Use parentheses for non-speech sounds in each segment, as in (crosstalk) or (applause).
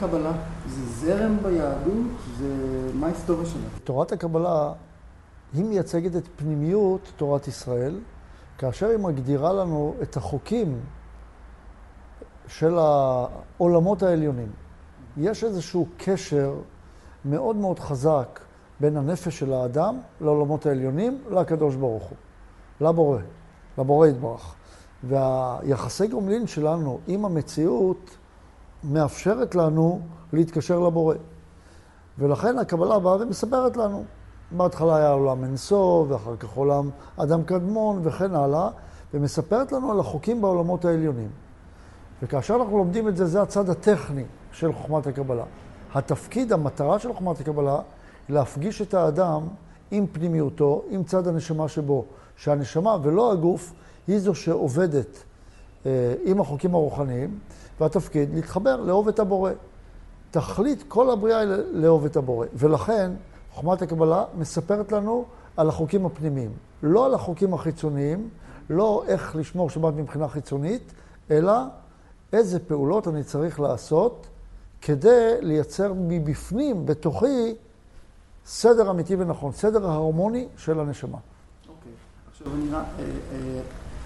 קבלה זה זרם ביהדות, זה מה ההיסטוריה שלה? תורת הקבלה היא מייצגת את פנימיות תורת ישראל, כאשר היא מגדירה לנו את החוקים של העולמות העליונים. יש איזשהו קשר מאוד מאוד חזק בין הנפש של האדם לעולמות העליונים, לקדוש ברוך הוא, לבורא, לבורא יתברך. והיחסי גומלין שלנו עם המציאות מאפשרת לנו להתקשר לבורא. ולכן הקבלה באה ומספרת לנו. בהתחלה היה עולם אינסוף, ואחר כך עולם אדם קדמון וכן הלאה, ומספרת לנו על החוקים בעולמות העליונים. וכאשר אנחנו לומדים את זה, זה הצד הטכני של חוכמת הקבלה. התפקיד, המטרה של חוכמת הקבלה, היא להפגיש את האדם עם פנימיותו, עם צד הנשמה שבו. שהנשמה ולא הגוף היא זו שעובדת אה, עם החוקים הרוחניים, והתפקיד להתחבר, לאהוב את הבורא. תכלית כל הבריאה היא לאהוב את הבורא. ולכן, חוכמת הקבלה מספרת לנו על החוקים הפנימיים. לא על החוקים החיצוניים, לא איך לשמור שבת מבחינה חיצונית, אלא איזה פעולות אני צריך לעשות כדי לייצר מבפנים, בתוכי, סדר אמיתי ונכון, סדר ההרמוני של הנשמה. אוקיי, עכשיו אני, אה, אה,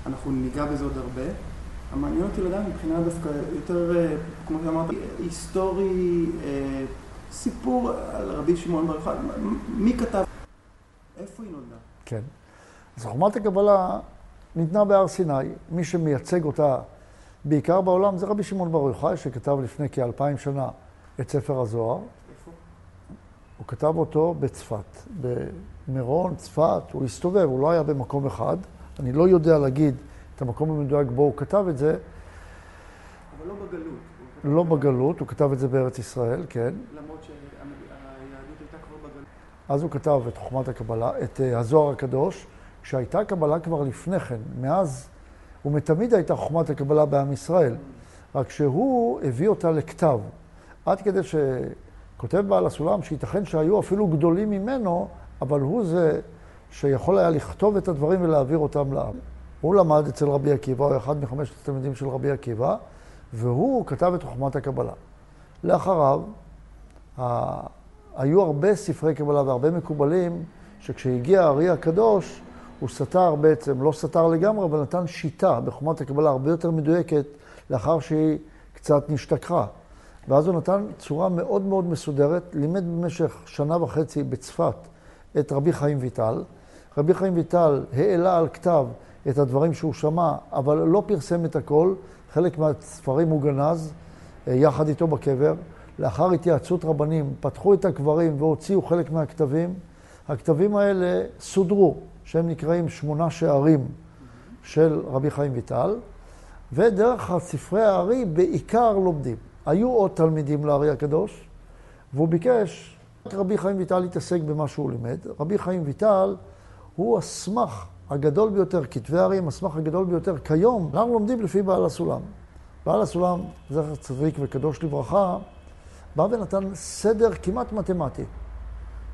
אנחנו ניגע בזה עוד הרבה. המעניין אותי לדעת מבחינה דווקא יותר, אה, כמו שאמרת, היסטורי, אה, סיפור על רבי שמעון בר יוחאי, מי כתב? איפה היא נולדה? כן. אז חוכמת הקבלה ניתנה בהר סיני. מי שמייצג אותה בעיקר בעולם זה רבי שמעון בר יוחאי, שכתב לפני כאלפיים שנה את ספר הזוהר. איפה? הוא כתב אותו בצפת, במירון, צפת, הוא הסתובב, הוא לא היה במקום אחד. אני לא יודע להגיד את המקום המדויק בו הוא כתב את זה. אבל לא בגלות. לא בגלות, הוא כתב את זה בארץ ישראל, כן. למרות שהיהדות הייתה כבר בגלות. אז הוא כתב את חוכמת הקבלה, את אה, הזוהר הקדוש, כשהייתה קבלה כבר לפני כן, מאז ומתמיד הייתה חוכמת הקבלה בעם ישראל, רק שהוא הביא אותה לכתב. עד כדי שכותב בעל הסולם שייתכן שהיו אפילו גדולים ממנו, אבל הוא זה שיכול היה לכתוב את הדברים ולהעביר אותם לעם. הוא למד אצל רבי עקיבא, הוא אחד מחמשת התלמידים של רבי עקיבא, והוא כתב את חוכמת הקבלה. לאחריו, ה... היו הרבה ספרי קבלה והרבה מקובלים, שכשהגיע הארי הקדוש, הוא סתר בעצם, לא סתר לגמרי, אבל נתן שיטה בחוכמת הקבלה הרבה יותר מדויקת, לאחר שהיא קצת נשתכחה. ואז הוא נתן צורה מאוד מאוד מסודרת, לימד במשך שנה וחצי בצפת את רבי חיים ויטל. רבי חיים ויטל העלה על כתב את הדברים שהוא שמע, אבל לא פרסם את הכל. חלק מהספרים הוא גנז, אה, יחד איתו בקבר. לאחר התייעצות רבנים, פתחו את הקברים והוציאו חלק מהכתבים. הכתבים האלה סודרו, שהם נקראים שמונה שערים של רבי חיים ויטל, ודרך הספרי הארי בעיקר לומדים. היו עוד תלמידים לארי הקדוש, והוא ביקש, רק רבי חיים ויטל להתעסק במה שהוא לימד. רבי חיים ויטל הוא הסמך הגדול ביותר, כתבי הארי הם הסמך הגדול ביותר כיום. אנחנו לומדים לפי בעל הסולם. בעל הסולם, זכר צדיק וקדוש לברכה, בא ונתן סדר כמעט מתמטי.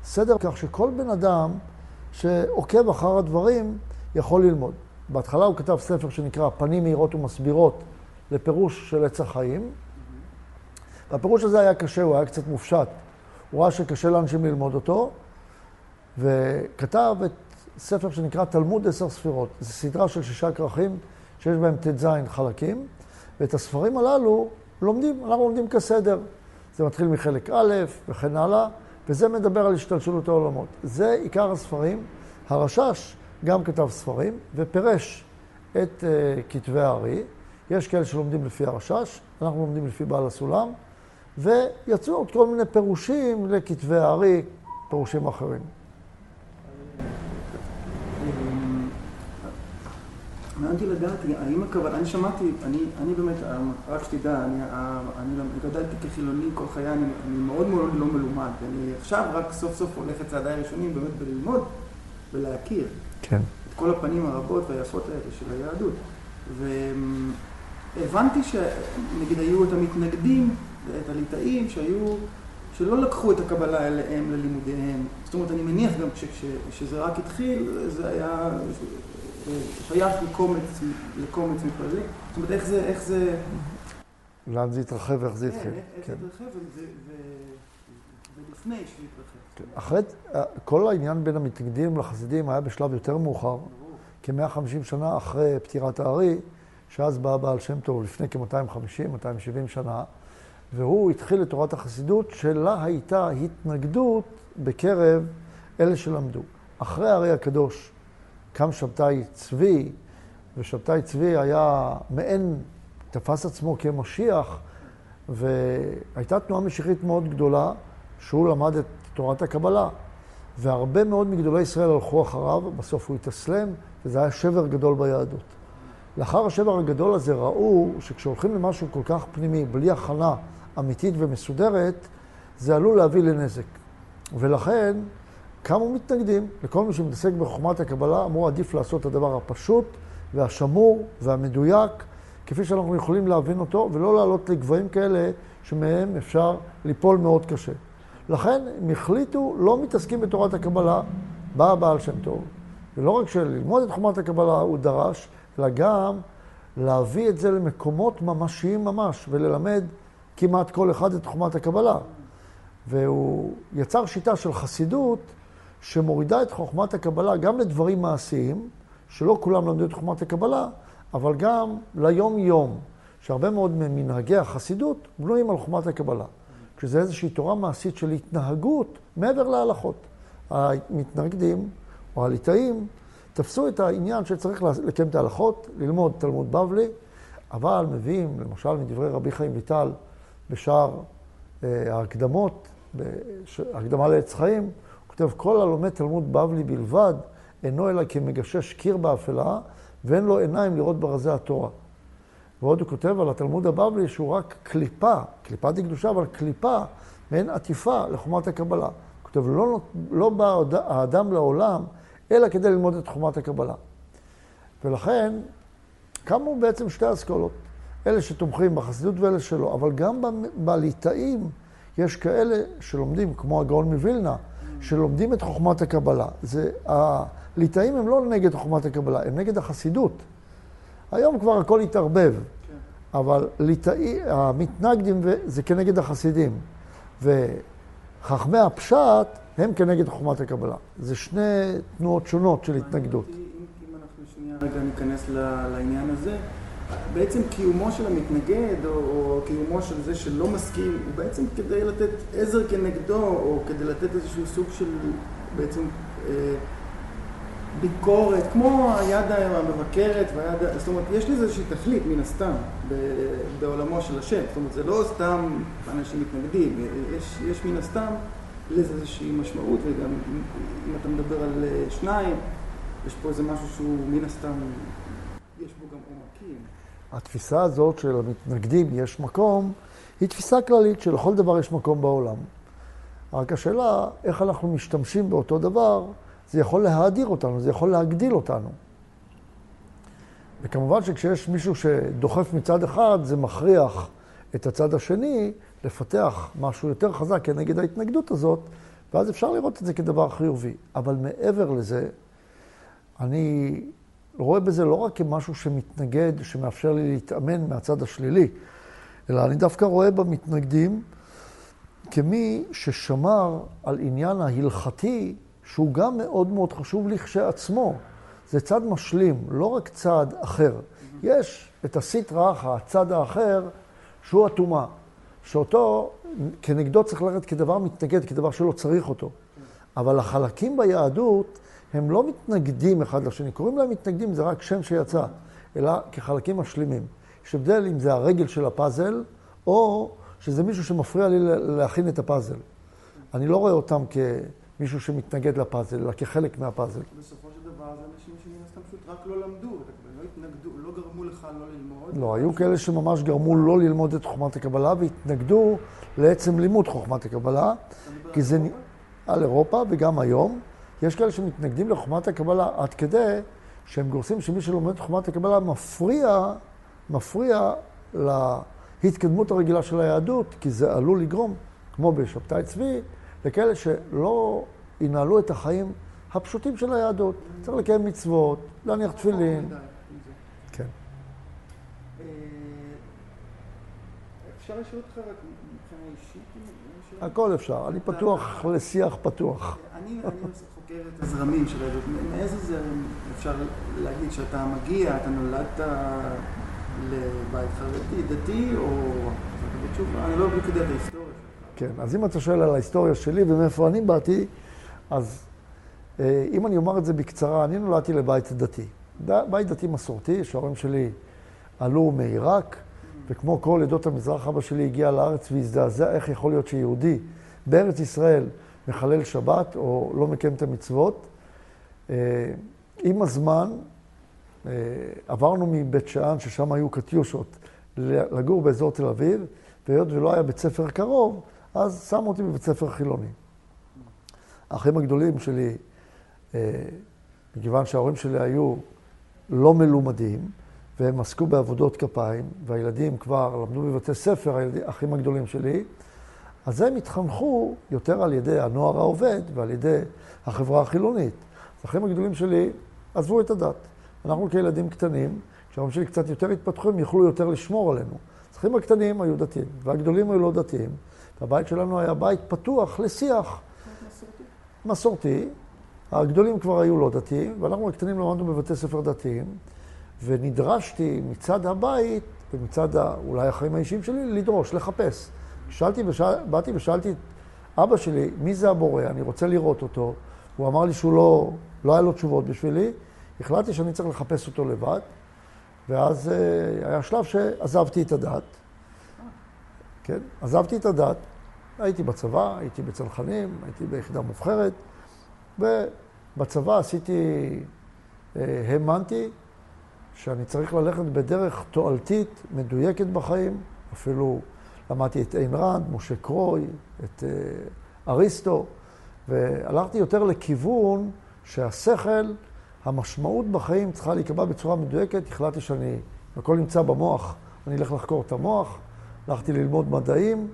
סדר כך שכל בן אדם שעוקב אחר הדברים יכול ללמוד. בהתחלה הוא כתב ספר שנקרא פנים מהירות ומסבירות לפירוש של עץ החיים. והפירוש הזה היה קשה, הוא היה קצת מופשט. הוא ראה שקשה לאנשים ללמוד אותו, וכתב את ספר שנקרא תלמוד עשר ספירות. זו סדרה של שישה כרכים שיש בהם ט"ז חלקים, ואת הספרים הללו לומדים, אנחנו לומדים כסדר. זה מתחיל מחלק א' וכן הלאה, וזה מדבר על השתלשלות העולמות. זה עיקר הספרים. הרשש גם כתב ספרים ופירש את uh, כתבי הארי. יש כאלה שלומדים לפי הרשש, אנחנו לומדים לפי בעל הסולם, ויצאו עוד כל מיני פירושים לכתבי הארי, פירושים אחרים. מעניין אותי לדעת, האם הכוונה, אני שמעתי, אני, אני באמת, רק שתדע, אני, אני גדלתי כחילוני כל חיי, אני, אני מאוד מאוד לא מלומד, אני עכשיו רק סוף סוף הולך את צעדיי הראשונים באמת בללמוד ולהכיר. כן. את כל הפנים הרבות והיפות האלה של היהדות. והבנתי שנגיד היו את המתנגדים, את הליטאים, שהיו, שלא לקחו את הקבלה אליהם ללימודיהם. זאת אומרת, אני מניח גם כשזה רק התחיל, זה היה שייך לקומץ, לקומץ מפלגי. זאת אומרת, איך זה, איך זה... לאן זה התרחב ואיך זה כן, התחיל. איך זה התרחב ו- ו- ולפני שהוא התרחב. כן. אחרי, כל העניין בין המתנגדים לחסידים היה בשלב יותר מאוחר, ברור. כ-150 שנה אחרי פטירת הארי, שאז בא בעל שם טוב לפני כ-250-270 שנה, והוא התחיל את תורת החסידות, שלה הייתה התנגדות בקרב אלה שלמדו. אחרי הארי הקדוש קם שבתאי צבי, ושבתאי צבי היה מעין, תפס עצמו כמשיח, והייתה תנועה משיחית מאוד גדולה, שהוא למד את תורת הקבלה. והרבה מאוד מגדולי ישראל הלכו אחריו, בסוף הוא התאסלם, וזה היה שבר גדול ביהדות. לאחר השבר הגדול הזה ראו שכשהולכים למשהו כל כך פנימי, בלי הכנה אמיתית ומסודרת, זה עלול להביא לנזק. ולכן קמו מתנגדים. לכל מי שמתעסק בחוכמת הקבלה, אמרו עדיף לעשות את הדבר הפשוט והשמור והמדויק, כפי שאנחנו יכולים להבין אותו, ולא לעלות לגבהים כאלה שמהם אפשר ליפול מאוד קשה. לכן הם החליטו, לא מתעסקים בתורת הקבלה, בא הבעל שם טוב. ולא רק שללמוד את חוכמת הקבלה הוא דרש, אלא גם להביא את זה למקומות ממשיים ממש, וללמד כמעט כל אחד את חוכמת הקבלה. והוא יצר שיטה של חסידות שמורידה את חוכמת הקבלה גם לדברים מעשיים, שלא כולם למדו את חוכמת הקבלה, אבל גם ליום-יום, שהרבה מאוד ממנהגי החסידות בנויים על חוכמת הקבלה. כשזה איזושהי תורה מעשית של התנהגות מעבר להלכות. המתנגדים, או הליטאים, תפסו את העניין שצריך לקיים את ההלכות, ללמוד תלמוד בבלי, אבל מביאים, למשל מדברי רבי חיים ויטל בשער אה, ההקדמות, הקדמה לעץ חיים, כותב, כל הלומד תלמוד בבלי בלבד, אינו אלא כמגשש קיר באפלה, ואין לו עיניים לראות ברזי התורה. ועוד הוא כותב על התלמוד הבבלי שהוא רק קליפה, קליפה דקדושה, אבל קליפה, מעין עטיפה לחומת הקבלה. הוא כותב, לא, לא בא האדם לעולם, אלא כדי ללמוד את חומת הקבלה. ולכן קמו בעצם שתי אסכולות, אלה שתומכים בחסידות ואלה שלא, אבל גם בליטאים יש כאלה שלומדים, כמו הגאון מווילנה, שלומדים את חוכמת הקבלה. זה, הליטאים הם לא נגד חוכמת הקבלה, הם נגד החסידות. היום כבר הכל התערבב, כן. אבל ליטאי, המתנגדים זה כנגד החסידים, וחכמי הפשט הם כנגד חוכמת הקבלה. זה שני תנועות שונות של התנגדות. אם, אם אנחנו שנייה רגע ניכנס לעניין הזה, בעצם קיומו של המתנגד, או, או קיומו של זה שלא מסכים, הוא בעצם כדי לתת עזר כנגדו, או כדי לתת איזשהו סוג של בעצם אה, ביקורת, כמו היד המבקרת והיד, זאת אומרת, יש לזה איזושהי תכלית מן הסתם בעולמו של השם, זאת אומרת, זה לא סתם אנשים מתנגדים, יש, יש מן הסתם לזה איזושהי משמעות, וגם אם אתה מדבר על אה, שניים, יש פה איזה משהו שהוא מן הסתם, יש בו גם עומקים. התפיסה הזאת של המתנגדים יש מקום, היא תפיסה כללית שלכל דבר יש מקום בעולם. רק השאלה, איך אנחנו משתמשים באותו דבר, זה יכול להאדיר אותנו, זה יכול להגדיל אותנו. וכמובן שכשיש מישהו שדוחף מצד אחד, זה מכריח את הצד השני לפתח משהו יותר חזק כנגד ההתנגדות הזאת, ואז אפשר לראות את זה כדבר חיובי. אבל מעבר לזה, אני רואה בזה לא רק כמשהו שמתנגד, שמאפשר לי להתאמן מהצד השלילי, אלא אני דווקא רואה במתנגדים כמי ששמר על עניין ההלכתי, שהוא גם מאוד מאוד חשוב לכשעצמו. זה צד משלים, לא רק צד אחר. יש את הסיטרא אחא, הצד האחר, שהוא הטומאה, שאותו כנגדו צריך לרדת כדבר מתנגד, כדבר שלא צריך אותו. אבל החלקים ביהדות הם לא מתנגדים אחד לשני. קוראים להם מתנגדים, זה רק שם שיצא, אלא כחלקים משלימים. יש הבדל אם זה הרגל של הפאזל, או שזה מישהו שמפריע לי להכין את הפאזל. אני לא רואה אותם כמישהו שמתנגד לפאזל, אלא כחלק מהפאזל. בסופו של דבר זה אנשים שמן הסתם פשוט רק לא למדו, לא התנגדו, לא גרמו לך לא ללמוד. לא, היו כאלה שממש גרמו לא ללמוד את חוכמת הקבלה והתנגדו לעצם לימוד חוכמת הקבלה. כי זה... על אירופה וגם היום. יש כאלה שמתנגדים לחוכמת הקבלה עד כדי שהם גורסים שמי שלומד את חוכמת הקבלה מפריע, מפריע להתקדמות הרגילה של היהדות, כי זה עלול לגרום, כמו בשבתאי צבי, לכאלה שלא ינהלו את החיים הפשוטים של היהדות. צריך לקיים מצוות, להניח תפילין. כן. אפשר לשאול אותך רק מבחינה אישית? הכל אפשר, אני פתוח לשיח פתוח. אני חוקר את הזרמים של היהדות. מאיזה זרם אפשר להגיד שאתה מגיע, אתה נולדת לבית חרדי, דתי, או... בתשובה, אני לא בדיוק יודע את ההיסטוריה שלך. כן, אז אם אתה שואל על ההיסטוריה שלי ומאיפה אני באתי, אז אה, אם אני אומר את זה בקצרה, אני נולדתי לבית דתי. בית דתי מסורתי, שההורים שלי עלו מעיראק, וכמו כל עדות המזרח, אבא שלי הגיע לארץ והזדעזע איך יכול להיות שיהודי בארץ ישראל מחלל שבת או לא מקיים את המצוות. אה, עם הזמן אה, עברנו מבית שאן, ששם היו קטיושות, לגור באזור תל אביב, והיות ולא היה בית ספר קרוב, אז שמו אותי בבית ספר חילוני. האחים הגדולים שלי, אה, מכיוון שההורים שלי היו לא מלומדים, והם עסקו בעבודות כפיים, והילדים כבר למדו בבתי ספר, האחים הגדולים שלי, אז הם התחנכו יותר על ידי הנוער העובד ועל ידי החברה החילונית. האחים הגדולים שלי עזבו את הדת. אנחנו כילדים קטנים, כשההורים שלי קצת יותר התפתחו, הם יכלו יותר לשמור עלינו. האחים הקטנים היו דתיים, והגדולים היו לא דתיים. והבית שלנו היה בית פתוח לשיח. מסורתי. מסורתי. הגדולים כבר היו לא דתיים, ואנחנו הקטנים למדנו בבתי ספר דתיים. ונדרשתי מצד הבית, ומצד אולי החיים האישיים שלי, לדרוש, לחפש. שאלתי, ושאל, באתי ושאלתי את אבא שלי, מי זה הבורא? אני רוצה לראות אותו. הוא אמר לי שהוא לא, לא היה לו תשובות בשבילי. החלטתי שאני צריך לחפש אותו לבד, ואז uh, היה שלב שעזבתי את הדת. כן, עזבתי את הדת. הייתי בצבא, הייתי בצנחנים, הייתי ביחידה מובחרת, ובצבא עשיתי, uh, האמנתי שאני צריך ללכת בדרך תועלתית, מדויקת בחיים. אפילו למדתי את איין רנד, משה קרוי, את uh, אריסטו, והלכתי יותר לכיוון שהשכל, המשמעות בחיים צריכה להיקבע בצורה מדויקת. החלטתי שאני, הכל נמצא במוח, אני אלך לחקור את המוח. הלכתי ללמוד מדעים,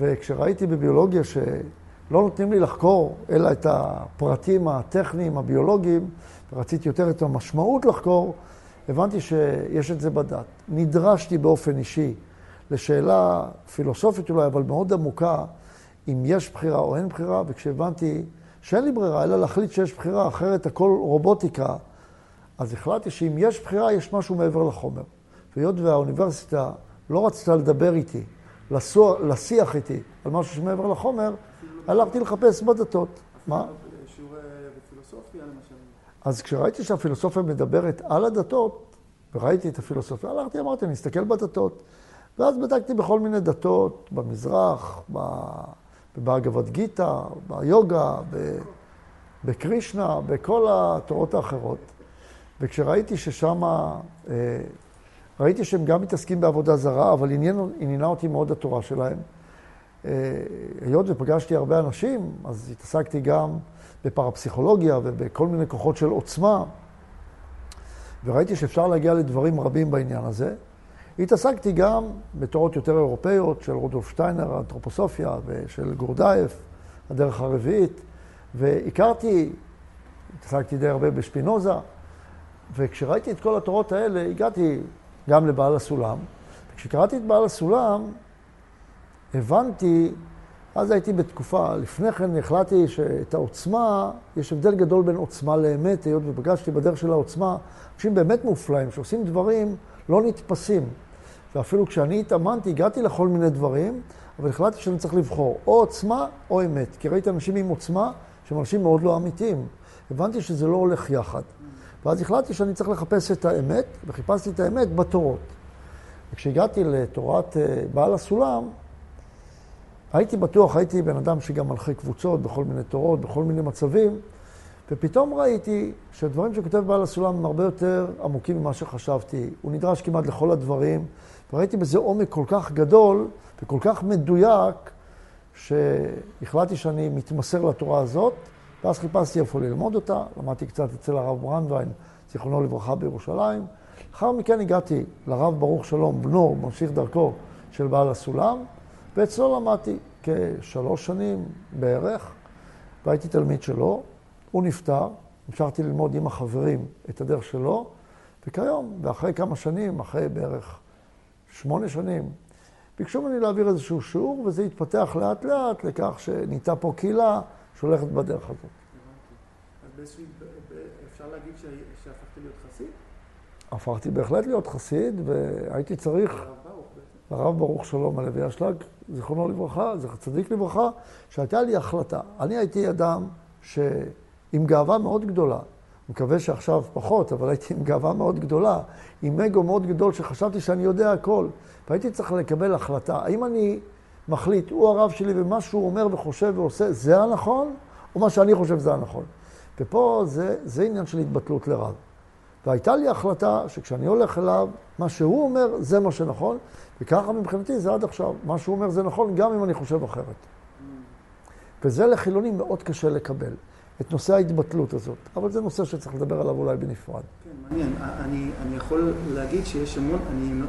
וכשראיתי בביולוגיה שלא נותנים לי לחקור אלא את הפרטים הטכניים, הביולוגיים, ורציתי יותר את המשמעות לחקור, הבנתי שיש את זה בדת. נדרשתי באופן אישי לשאלה פילוסופית אולי, אבל מאוד עמוקה, אם יש בחירה או אין בחירה, וכשהבנתי שאין לי ברירה, אלא להחליט שיש בחירה, אחרת הכל רובוטיקה, אז החלטתי שאם יש בחירה, יש משהו מעבר לחומר. והיות והאוניברסיטה לא רצתה לדבר איתי, לסוע, לשיח איתי על משהו שמעבר לחומר, הלכתי לחפש בדתות. מה? למשל. אז כשראיתי שהפילוסופיה מדברת על הדתות, וראיתי את הפילוסופיה, הלכתי, אמרתי, אני אסתכל בדתות. ואז בדקתי בכל מיני דתות, במזרח, בבאגבת גיתא, ביוגה, בקרישנה, בכל התורות האחרות. וכשראיתי ששם, אה, ראיתי שהם גם מתעסקים בעבודה זרה, אבל עניינה אותי מאוד התורה שלהם. אה, היות ופגשתי הרבה אנשים, אז התעסקתי גם בפרפסיכולוגיה ובכל מיני כוחות של עוצמה, וראיתי שאפשר להגיע לדברים רבים בעניין הזה. התעסקתי גם בתורות יותר אירופאיות של רודולף שטיינר, האנתרופוסופיה, ושל גורדייף, הדרך הרביעית, והכרתי, התעסקתי די הרבה בשפינוזה, וכשראיתי את כל התורות האלה, הגעתי גם לבעל הסולם. וכשקראתי את בעל הסולם, הבנתי אז הייתי בתקופה, לפני כן החלטתי שאת העוצמה, יש הבדל גדול בין עוצמה לאמת, היות ופגשתי בדרך של העוצמה, אנשים באמת מופלאים, שעושים דברים לא נתפסים. ואפילו כשאני התאמנתי, הגעתי לכל מיני דברים, אבל החלטתי שאני צריך לבחור או עוצמה או אמת. כי ראיתי אנשים עם עוצמה שהם אנשים מאוד לא אמיתיים. הבנתי שזה לא הולך יחד. ואז החלטתי שאני צריך לחפש את האמת, וחיפשתי את האמת בתורות. וכשהגעתי לתורת אה, בעל הסולם, הייתי בטוח, הייתי בן אדם שגם מלכי קבוצות בכל מיני תורות, בכל מיני מצבים, ופתאום ראיתי שהדברים שכותב בעל הסולם הם הרבה יותר עמוקים ממה שחשבתי. הוא נדרש כמעט לכל הדברים, וראיתי בזה עומק כל כך גדול וכל כך מדויק, שהחלטתי שאני מתמסר לתורה הזאת, ואז חיפשתי איפה ללמוד אותה, למדתי קצת אצל הרב ברנדווין, זיכרונו לברכה, בירושלים. לאחר מכן הגעתי לרב ברוך שלום, בנו, ממשיך דרכו של בעל הסולם, ואצלו למדתי כשלוש שנים בערך, והייתי תלמיד שלו. הוא נפטר, המשכתי ללמוד עם החברים את הדרך שלו, וכיום, ואחרי כמה שנים, אחרי בערך שמונה שנים, ביקשו ממני להעביר איזשהו שיעור, וזה התפתח לאט לאט לכך שנהייתה פה קהילה שהולכת בדרך הזאת. אפשר להגיד שהפכת להיות חסיד? הפכתי בהחלט להיות חסיד, והייתי צריך... הרב ברוך שלום הלוי אשלג, זיכרונו לברכה, זכר צדיק לברכה, שהייתה לי החלטה. אני הייתי אדם שעם גאווה מאוד גדולה, מקווה שעכשיו פחות, אבל הייתי עם גאווה מאוד גדולה, עם אגו מאוד גדול, שחשבתי שאני יודע הכל. והייתי צריך לקבל החלטה, האם אני מחליט, הוא הרב שלי ומה שהוא אומר וחושב ועושה, זה הנכון, או מה שאני חושב זה הנכון. ופה זה, זה עניין של התבטלות לרב. והייתה לי החלטה שכשאני הולך אליו, מה שהוא אומר זה מה שנכון, וככה מבחינתי זה עד עכשיו. מה שהוא אומר זה נכון גם אם אני חושב אחרת. וזה לחילונים מאוד קשה לקבל, את נושא ההתבטלות הזאת. אבל זה נושא שצריך לדבר עליו אולי בנפרד. כן, מעניין. אני, אני יכול להגיד שיש המון, אני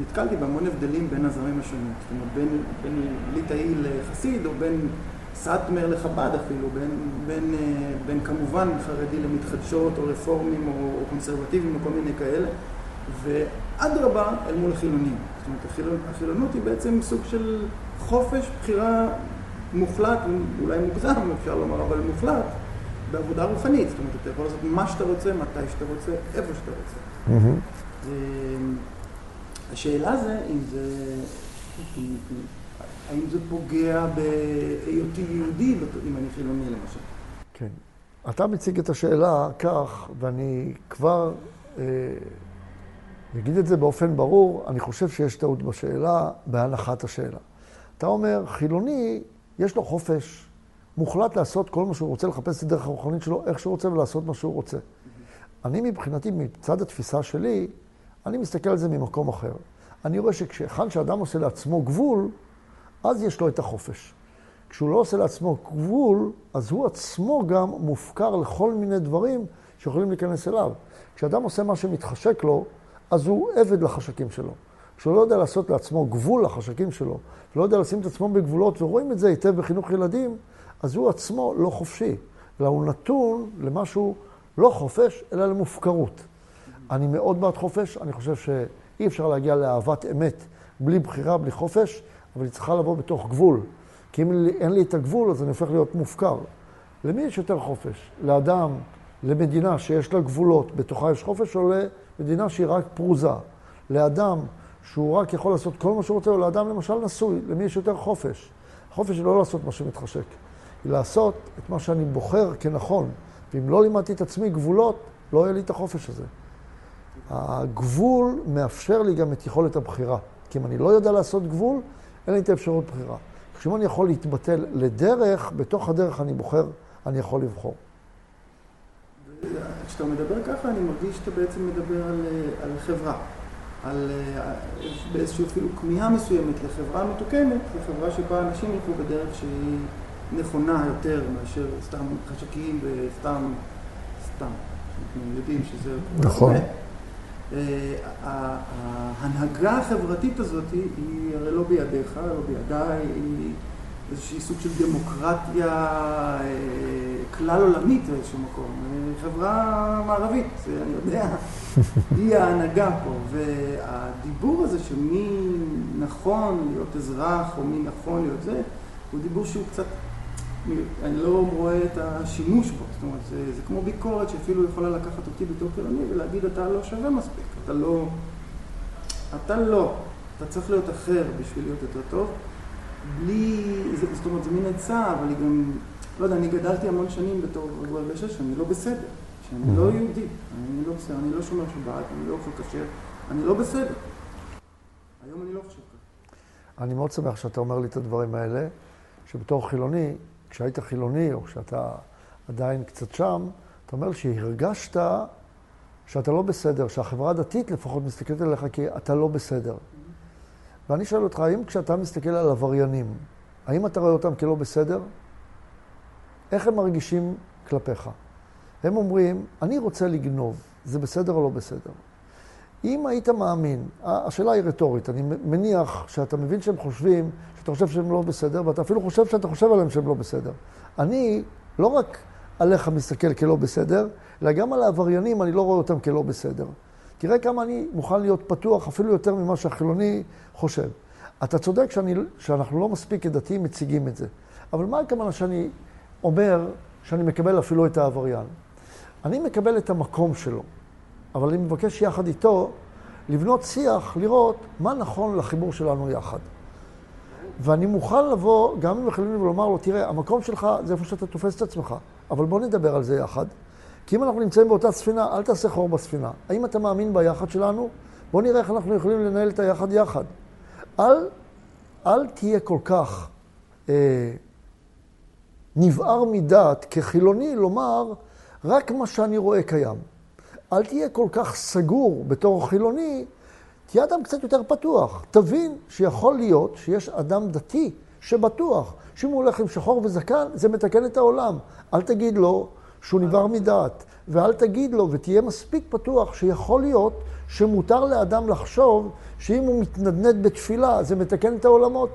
נתקלתי בהמון הבדלים בין הזרמים השונים. זאת אומרת, בין, בין ליטאי לחסיד, או בין סאטמר לחב"ד אפילו, בין, בין, אה, בין כמובן חרדי למתחדשות, או רפורמים, או, או קונסרבטיבים, או כל מיני כאלה. ואדרבה אל מול החילונים. זאת אומרת, החילונ... החילונות היא בעצם סוג של חופש בחירה מוחלט, אולי מוגזם אפשר לומר, אבל מוחלט, בעבודה רוחנית. זאת אומרת, אתה יכול לעשות מה שאתה רוצה, מתי שאתה רוצה, איפה שאתה רוצה. Mm-hmm. השאלה זה אם זה... האם זה פוגע בהיותי יהודי, אם אני חילוני למשל? כן. אתה מציג את השאלה כך, ואני כבר אה, אגיד את זה באופן ברור, אני חושב שיש טעות בשאלה, בהנחת השאלה. אתה אומר, חילוני, יש לו חופש מוחלט לעשות כל מה שהוא רוצה, לחפש את הדרך הרוחנית שלו, איך שהוא רוצה ולעשות מה שהוא רוצה. אני מבחינתי, מצד התפיסה שלי, אני מסתכל על זה ממקום אחר. אני רואה שכשאחד שאדם עושה לעצמו גבול, אז יש לו את החופש. כשהוא לא עושה לעצמו גבול, אז הוא עצמו גם מופקר לכל מיני דברים שיכולים להיכנס אליו. כשאדם עושה מה שמתחשק לו, אז הוא עבד לחשקים שלו. כשהוא לא יודע לעשות לעצמו גבול לחשקים שלו, ולא יודע לשים את עצמו בגבולות, ורואים את זה היטב בחינוך ילדים, אז הוא עצמו לא חופשי, אלא הוא נתון למשהו לא חופש, אלא למופקרות. אני מאוד בעד חופש, אני חושב שאי אפשר להגיע לאהבת אמת בלי בחירה, בלי חופש, אבל היא צריכה לבוא בתוך גבול. כי אם אין לי את הגבול, אז אני הופך להיות מופקר. למי יש יותר חופש? לאדם, למדינה שיש לה גבולות, בתוכה יש חופש, או למדינה שהיא רק פרוזה? לאדם שהוא רק יכול לעשות כל מה שהוא רוצה, או לאדם למשל נשוי, למי יש יותר חופש? החופש היא לא לעשות מה שמתחשק, היא לעשות את מה שאני בוחר כנכון. ואם לא לימדתי את עצמי גבולות, לא יהיה לי את החופש הזה. הגבול מאפשר לי גם את יכולת הבחירה. כי אם אני לא יודע לעשות גבול, אין לי את האפשרות בחירה. כשאם אני יכול להתבטל לדרך, בתוך הדרך אני בוחר, אני יכול לבחור. כשאתה מדבר ככה, אני מרגיש שאתה בעצם מדבר על, על חברה. על באיזושהי אפילו כמיהה מסוימת לחברה מתוקנת, לחברה שבה אנשים ילכו בדרך שהיא נכונה יותר מאשר סתם חשקים וסתם, סתם. אנחנו יודעים שזה... נכון. ההנהגה החברתית הזאת היא הרי לא בידיך, לא בידיי, היא איזושהי סוג של דמוקרטיה אה, כלל עולמית באיזשהו מקום. חברה מערבית, אני יודע, (laughs) היא ההנהגה פה. והדיבור הזה של מי נכון להיות אזרח או מי נכון להיות זה, הוא דיבור שהוא קצת, אני לא רואה את השימוש בו. זאת אומרת, זה, זה כמו ביקורת שאפילו יכולה לקחת אותי בתור קרני ולהגיד, אתה לא שווה מספיק, אתה לא... אתה לא. אתה צריך להיות אחר בשביל להיות יותר טוב. בלי, זאת אומרת, זה מין עצה, אבל היא גם, לא יודע, אני גדלתי המון שנים בתור רגוע בשש, אני לא בסדר, שאני לא יהודי, אני לא בסדר, אני לא שומר שבת, אני לא אוכל כשר, אני לא בסדר. היום אני לא חושב ככה. אני מאוד שמח שאתה אומר לי את הדברים האלה, שבתור חילוני, כשהיית חילוני, או כשאתה עדיין קצת שם, אתה אומר שהרגשת שאתה לא בסדר, שהחברה הדתית לפחות מסתכלת עליך כי אתה לא בסדר. ואני שואל אותך, האם כשאתה מסתכל על עבריינים, האם אתה רואה אותם כלא בסדר? איך הם מרגישים כלפיך? הם אומרים, אני רוצה לגנוב, זה בסדר או לא בסדר? אם היית מאמין, השאלה היא רטורית, אני מניח שאתה מבין שהם חושבים, שאתה חושב שהם לא בסדר, ואתה אפילו חושב שאתה חושב עליהם שהם לא בסדר. אני לא רק עליך מסתכל כלא בסדר, אלא גם על העבריינים אני לא רואה אותם כלא בסדר. תראה כמה אני מוכן להיות פתוח, אפילו יותר ממה שהחילוני חושב. אתה צודק שאני, שאנחנו לא מספיק כדתיים מציגים את זה. אבל מה הכוונה שאני אומר שאני מקבל אפילו את העבריין? אני מקבל את המקום שלו, אבל אני מבקש יחד איתו לבנות שיח, לראות מה נכון לחיבור שלנו יחד. ואני מוכן לבוא, גם אם יכולים ולומר לו, תראה, המקום שלך זה איפה שאתה תופס את עצמך, אבל בוא נדבר על זה יחד. כי אם אנחנו נמצאים באותה ספינה, אל תעשה חור בספינה. האם אתה מאמין ביחד שלנו? בוא נראה איך אנחנו יכולים לנהל את היחד יחד. אל, אל תהיה כל כך אה, נבער מדעת כחילוני לומר, רק מה שאני רואה קיים. אל תהיה כל כך סגור בתור חילוני, תהיה אדם קצת יותר פתוח. תבין שיכול להיות שיש אדם דתי שבטוח שאם הוא הולך עם שחור וזקן, זה מתקן את העולם. אל תגיד לו שהוא נבער מדעת, ואל תגיד לו, ותהיה מספיק פתוח שיכול להיות שמותר לאדם לחשוב שאם הוא מתנדנד בתפילה, זה מתקן את העולמות.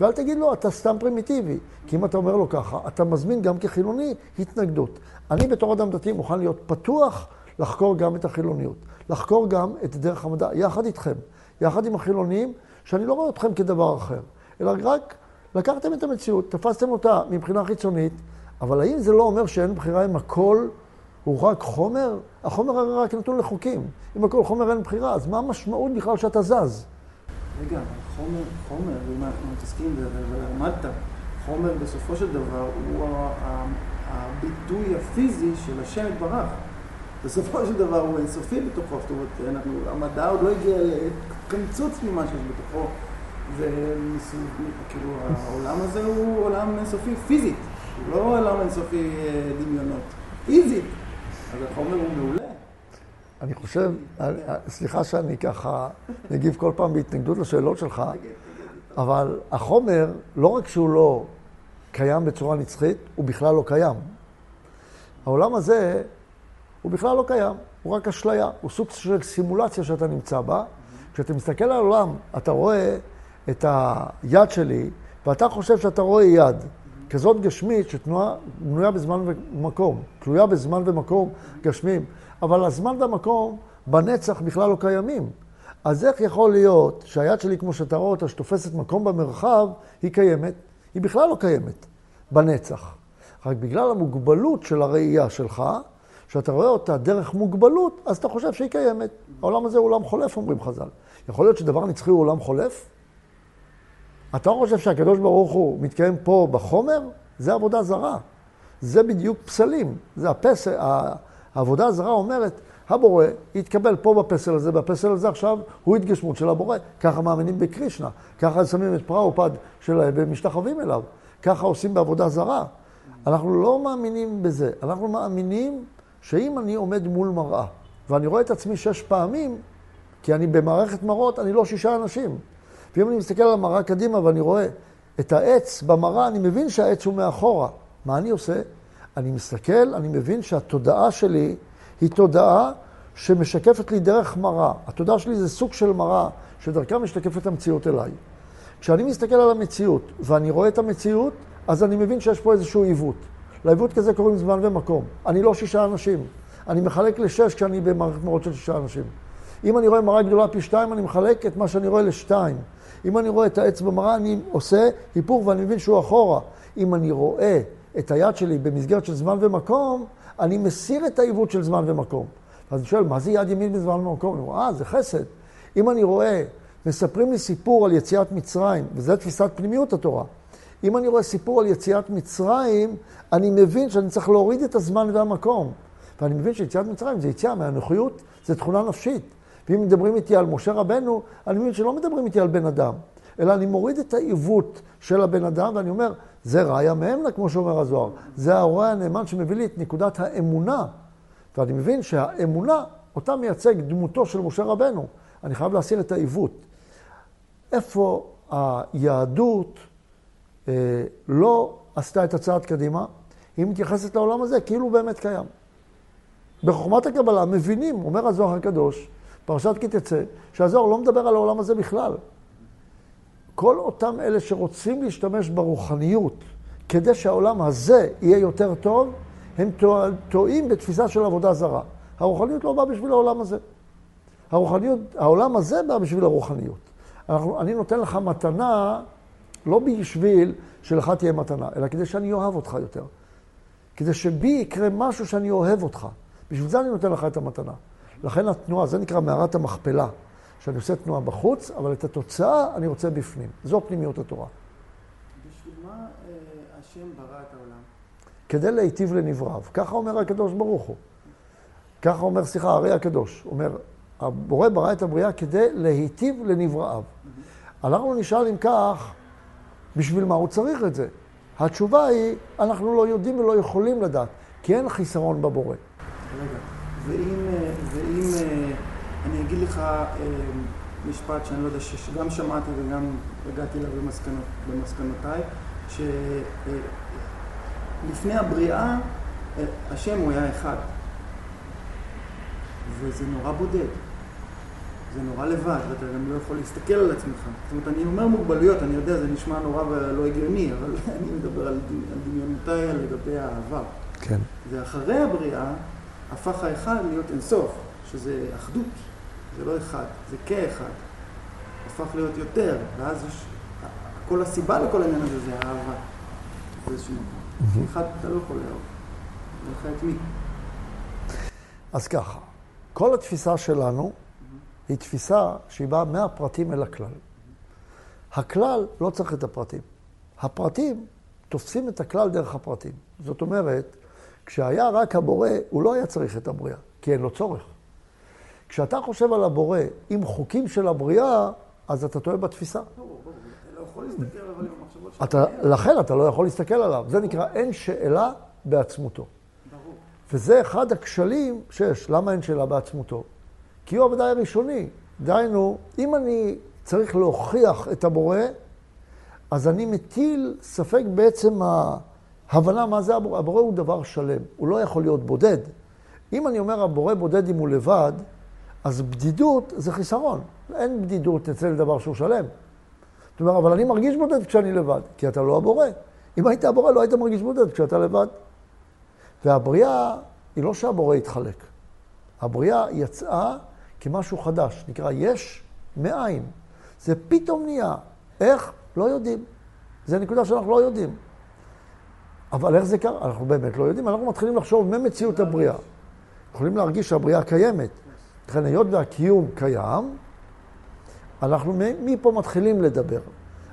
ואל תגיד לו, אתה סתם פרימיטיבי. כי אם אתה אומר לו ככה, אתה מזמין גם כחילוני התנגדות. אני בתור אדם דתי מוכן להיות פתוח לחקור גם את החילוניות. לחקור גם את דרך המדע, יחד איתכם, יחד עם החילונים, שאני לא רואה אתכם כדבר אחר, אלא רק לקחתם את המציאות, תפסתם אותה מבחינה חיצונית, אבל האם זה לא אומר שאין בחירה אם הכל הוא רק חומר? החומר הרי רק נתון לחוקים. אם הכל חומר אין בחירה, אז מה המשמעות בכלל שאתה זז? רגע, חומר, חומר, אם אנחנו מתעסקים בזה ולמדת, חומר בסופו של דבר הוא הביטוי הפיזי של השם יתברך. בסופו של דבר הוא אינסופי בתוכו, זאת אומרת, המדע עוד לא הגיע לקמצוץ ממה שיש בתוכו, וכאילו העולם הזה הוא עולם אינסופי פיזית, הוא לא עולם אינסופי אה, דמיונות, פיזית, אז החומר הוא מעולה. אני חושב, סליחה שאני ככה מגיב כל פעם בהתנגדות לשאלות שלך, אבל החומר, לא רק שהוא לא קיים בצורה נצחית, הוא בכלל לא קיים. העולם הזה הוא בכלל לא קיים, הוא רק אשליה, הוא סוג של סימולציה שאתה נמצא בה. כשאתה מסתכל על העולם, אתה רואה את היד שלי, ואתה חושב שאתה רואה יד כזאת גשמית שבנויה בזמן ומקום, תלויה בזמן ומקום גשמים, אבל הזמן והמקום בנצח בכלל לא קיימים. אז איך יכול להיות שהיד שלי, כמו שאתה רואה אותה, שתופסת מקום במרחב, היא קיימת? היא בכלל לא קיימת בנצח. רק בגלל המוגבלות של הראייה שלך, כשאתה רואה אותה דרך מוגבלות, אז אתה חושב שהיא קיימת. העולם הזה הוא עולם חולף, אומרים חז"ל. יכול להיות שדבר נצחי הוא עולם חולף? אתה חושב שהקדוש ברוך הוא מתקיים פה בחומר? זה עבודה זרה. זה בדיוק פסלים. זה הפסל, העבודה הזרה אומרת, הבורא יתקבל פה בפסל הזה, והפסל הזה עכשיו הוא התגשמות של הבורא. ככה מאמינים בקרישנה, ככה שמים את פראופד שלהם ומשתחווים אליו. ככה עושים בעבודה זרה. אנחנו לא מאמינים בזה, אנחנו מאמינים שאם אני עומד מול מראה, ואני רואה את עצמי שש פעמים, כי אני במערכת מראות, אני לא שישה אנשים. ואם אני מסתכל על המראה קדימה ואני רואה את העץ במראה, אני מבין שהעץ הוא מאחורה. מה אני עושה? אני מסתכל, אני מבין שהתודעה שלי היא תודעה שמשקפת לי דרך מראה. התודעה שלי זה סוג של מראה שדרכה משתקפת המציאות אליי. כשאני מסתכל על המציאות ואני רואה את המציאות, אז אני מבין שיש פה איזשהו עיוות. לעיוות כזה קוראים זמן ומקום. אני לא שישה אנשים. אני מחלק לשש כשאני במערכת מראות של שישה אנשים. אם אני רואה מראה גדולה פי שתיים, אני מחלק את מה שאני רואה לשתיים. אם אני רואה את העץ במראה, אני עושה היפוך ואני מבין שהוא אחורה. אם אני רואה את היד שלי במסגרת של זמן ומקום, אני מסיר את העיוות של זמן ומקום. אז אני שואל, מה זה יד ימין בזמן ומקום? אני אומר, אה, זה חסד. אם אני רואה, מספרים לי סיפור על יציאת מצרים, וזו תפיסת פנימיות התורה. אם אני רואה סיפור על יציאת מצרים, אני מבין שאני צריך להוריד את הזמן והמקום. ואני מבין שיציאת מצרים זה יציאה מהנוחיות, זה תכונה נפשית. ואם מדברים איתי על משה רבנו, אני מבין שלא מדברים איתי על בן אדם, אלא אני מוריד את העיוות של הבן אדם, ואני אומר, זה ראיה מאמנה, כמו שאומר הזוהר. זה הרואה הנאמן שמביא לי את נקודת האמונה. ואני מבין שהאמונה, אותה מייצג דמותו של משה רבנו. אני חייב להסיר את העיוות. איפה היהדות אה, לא עשתה את הצעד קדימה? היא מתייחסת לעולם הזה כאילו הוא באמת קיים. בחוכמת הקבלה מבינים, אומר הזוהר הקדוש, פרשת כי תצא, שהזוהר לא מדבר על העולם הזה בכלל. כל אותם אלה שרוצים להשתמש ברוחניות כדי שהעולם הזה יהיה יותר טוב, הם טועים בתפיסה של עבודה זרה. הרוחניות לא באה בשביל העולם הזה. הרוחניות, העולם הזה בא בשביל הרוחניות. אנחנו, אני נותן לך מתנה לא בשביל שלך תהיה מתנה, אלא כדי שאני אוהב אותך יותר. כדי שבי יקרה משהו שאני אוהב אותך. בשביל זה אני נותן לך את המתנה. לכן התנועה, זה נקרא מערת המכפלה, שאני עושה תנועה בחוץ, אבל את התוצאה אני רוצה בפנים. זו פנימיות התורה. בשביל מה אה, השם ברא את העולם? כדי להיטיב לנבראיו. ככה אומר הקדוש ברוך הוא. ככה אומר, סליחה, הרי הקדוש. אומר, הבורא ברא את הבריאה כדי להיטיב לנבראיו. אנחנו נשאל אם כך, בשביל מה הוא צריך את זה? התשובה היא, אנחנו לא יודעים ולא יכולים לדעת, כי אין חיסרון בבורא. רגע, ואם, אה, ואם אגיד לך אה, משפט שאני לא יודע, שגם שמעתי וגם הגעתי אליו במסקנות, במסקנותיי, שלפני הבריאה, השם הוא היה אחד. וזה נורא בודד. זה נורא לבד, ואתה גם לא יכול להסתכל על עצמך. זאת אומרת, אני אומר מוגבלויות, אני יודע, זה נשמע נורא ולא הגיוני, אבל (laughs) אני מדבר על, על דמיונותיי לגבי העבר. כן. ואחרי הבריאה, הפך האחד להיות אינסוף, שזה אחדות, זה לא אחד, זה כאחד. הפך להיות יותר, ואז יש... כל הסיבה לכל העניין הזה זה אהבה. באיזשהו מקום. אחד אתה לא יכול לאהוב. ולך את מי? אז ככה, כל התפיסה שלנו היא תפיסה שהיא באה מהפרטים אל הכלל. הכלל לא צריך את הפרטים. הפרטים תופסים את הכלל דרך הפרטים. זאת אומרת, כשהיה רק הבורא, הוא לא היה צריך את הבריאה, כי אין לו צורך. כשאתה חושב על הבורא עם חוקים של הבריאה, אז אתה טועה בתפיסה. אתה, לכן אתה לא יכול להסתכל עליו. זה נקרא אין שאלה בעצמותו. וזה אחד הכשלים שיש. למה אין שאלה בעצמותו? כי הוא הוודאי הראשוני. דהיינו, אם אני צריך להוכיח את הבורא, אז אני מטיל ספק בעצם ההבנה מה זה הבורא. הבורא הוא דבר שלם, הוא לא יכול להיות בודד. אם אני אומר הבורא בודד אם הוא לבד, אז בדידות זה חיסרון. אין בדידות אצל דבר שהוא שלם. זאת אומרת, אבל אני מרגיש בודד כשאני לבד, כי אתה לא הבורא. אם היית הבורא, לא היית מרגיש בודד כשאתה לבד. והבריאה היא לא שהבורא יתחלק. הבריאה יצאה כמשהו חדש, נקרא יש מאין. זה פתאום נהיה. איך? לא יודעים. זה נקודה שאנחנו לא יודעים. אבל איך זה קרה? אנחנו באמת לא יודעים. אנחנו מתחילים לחשוב ממציאות הבריאה. יכולים להרגיש שהבריאה קיימת. לכן היות והקיום קיים, אנחנו מפה מתחילים לדבר.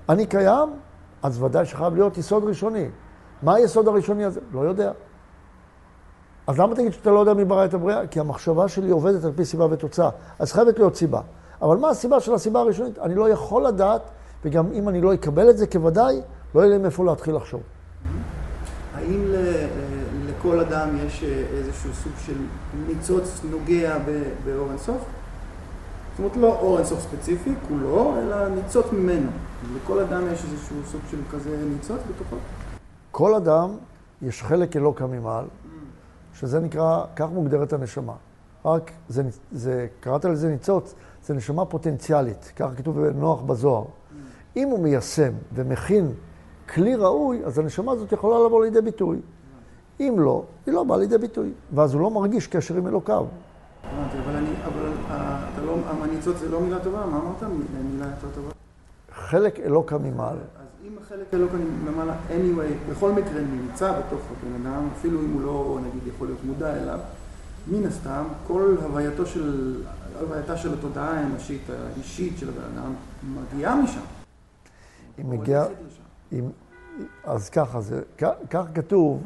אני קיים, אז ודאי שחייב להיות יסוד ראשוני. מה היסוד הראשוני הזה? לא יודע. אז למה תגיד שאתה לא יודע מי ברא את הבריאה? כי המחשבה שלי עובדת על פי סיבה ותוצאה. אז חייבת להיות סיבה. אבל מה הסיבה של הסיבה הראשונית? אני לא יכול לדעת, וגם אם אני לא אקבל את זה כוודאי, לא יהיה לי מאיפה להתחיל לחשוב. האם לכל אדם יש אה, איזשהו סוג של ניצוץ נוגע באור אינסוף? זאת אומרת, לא אור אינסוף ספציפי, כולו, אלא ניצוץ ממנו. לכל אדם יש איזשהו סוג של כזה ניצוץ בתוכו? כל אדם, יש חלק אלוקא ממעל, שזה נקרא, כך מוגדרת הנשמה. רק, זה, זה, קראת לזה ניצוץ, זה נשמה פוטנציאלית, ככה כתוב בנוח בזוהר. אם הוא מיישם ומכין כלי ראוי, אז הנשמה הזאת יכולה לבוא לידי ביטוי. אם לא, היא לא באה לידי ביטוי, ואז הוא לא מרגיש קשר עם אלוקיו. הבנתי, אבל אני, אבל אה, אתה לא, הניצוץ זה לא מילה טובה, מה אמרת? מילה יותר טובה? חלק אלוקה ממעל. אם החלק אלוקא למעלה, anyway, בכל מקרה נמצא בתוך הבן אדם, אפילו אם הוא לא, נגיד, יכול להיות מודע אליו, מן הסתם, כל הווייתו של, הווייתה של התודעה האנושית, האישית של הבן אדם, מגיעה משם. היא מגיעה, אז ככה זה, כך כתוב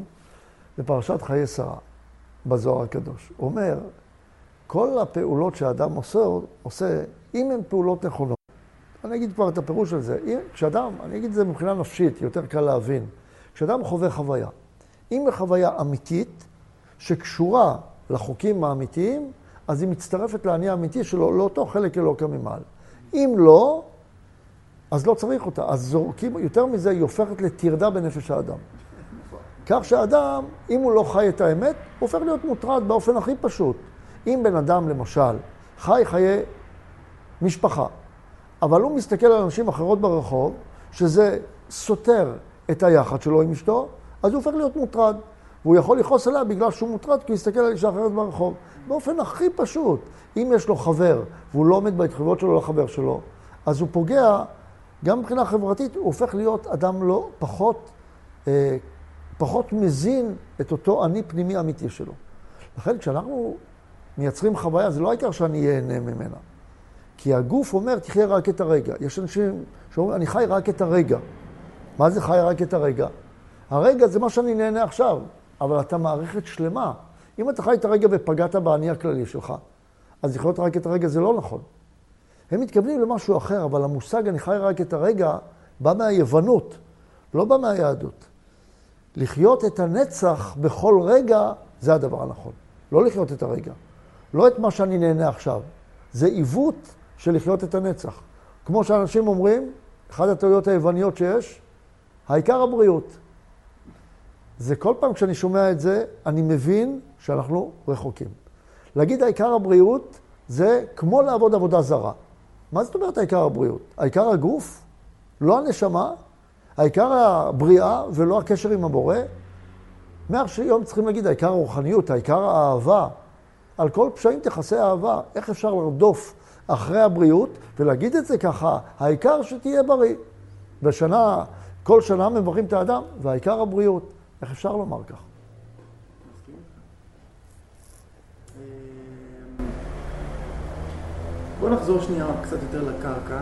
בפרשת חיי שרה, בזוהר הקדוש. הוא אומר, כל הפעולות שהאדם עושה, עושה, אם הן פעולות נכונות, אני אגיד כבר את הפירוש של זה. כשאדם, אני אגיד את זה מבחינה נפשית, יותר קל להבין. כשאדם חווה חוויה, אם היא חוויה אמיתית, שקשורה לחוקים האמיתיים, אז היא מצטרפת לאני האמיתי שלו, לאותו חלק אלוקא ממעל. אם לא, אז לא צריך אותה. אז זורקים, יותר מזה, היא הופכת לטרדה בנפש האדם. כך שהאדם, אם הוא לא חי את האמת, הוא הופך להיות מוטרד באופן הכי פשוט. אם בן אדם, למשל, חי חיי משפחה, אבל הוא מסתכל על אנשים אחרות ברחוב, שזה סותר את היחד שלו עם אשתו, אז הוא הופך להיות מוטרד. והוא יכול לכעוס עליה בגלל שהוא מוטרד, כי הוא יסתכל על אישה אחרת ברחוב. באופן הכי פשוט, אם יש לו חבר, והוא לא עומד בהתחייבות שלו לחבר שלו, אז הוא פוגע, גם מבחינה חברתית, הוא הופך להיות אדם לא פחות, אה, פחות מזין את אותו אני פנימי אמיתי שלו. לכן כשאנחנו מייצרים חוויה, זה לא העיקר שאני אהנה ממנה. כי הגוף אומר, תחיה רק את הרגע. יש אנשים שאומרים, אני חי רק את הרגע. מה זה חי רק את הרגע? הרגע זה מה שאני נהנה עכשיו, אבל אתה מערכת שלמה. אם אתה חי את הרגע ופגעת באני הכללי שלך, אז לחיות רק את הרגע זה לא נכון. הם מתכוונים למשהו אחר, אבל המושג אני חי רק את הרגע בא מהיוונות, לא בא מהיהדות. לחיות את הנצח בכל רגע זה הדבר הנכון. לא לחיות את הרגע. לא את מה שאני נהנה עכשיו. זה עיוות של לחיות את הנצח. כמו שאנשים אומרים, אחת הטעויות היווניות שיש, העיקר הבריאות. זה כל פעם כשאני שומע את זה, אני מבין שאנחנו רחוקים. להגיד העיקר הבריאות זה כמו לעבוד עבודה זרה. מה זאת אומרת העיקר הבריאות? העיקר הגוף? לא הנשמה? העיקר הבריאה ולא הקשר עם הבורא? מהיום צריכים להגיד העיקר הרוחניות, העיקר האהבה. על כל פשעים תכסה אהבה. איך אפשר לרדוף אחרי הבריאות ולהגיד את זה ככה, העיקר שתהיה בריא. בשנה, כל שנה מברכים את האדם, והעיקר הבריאות. איך אפשר לומר כך? בוא נחזור שנייה קצת יותר לקרקע.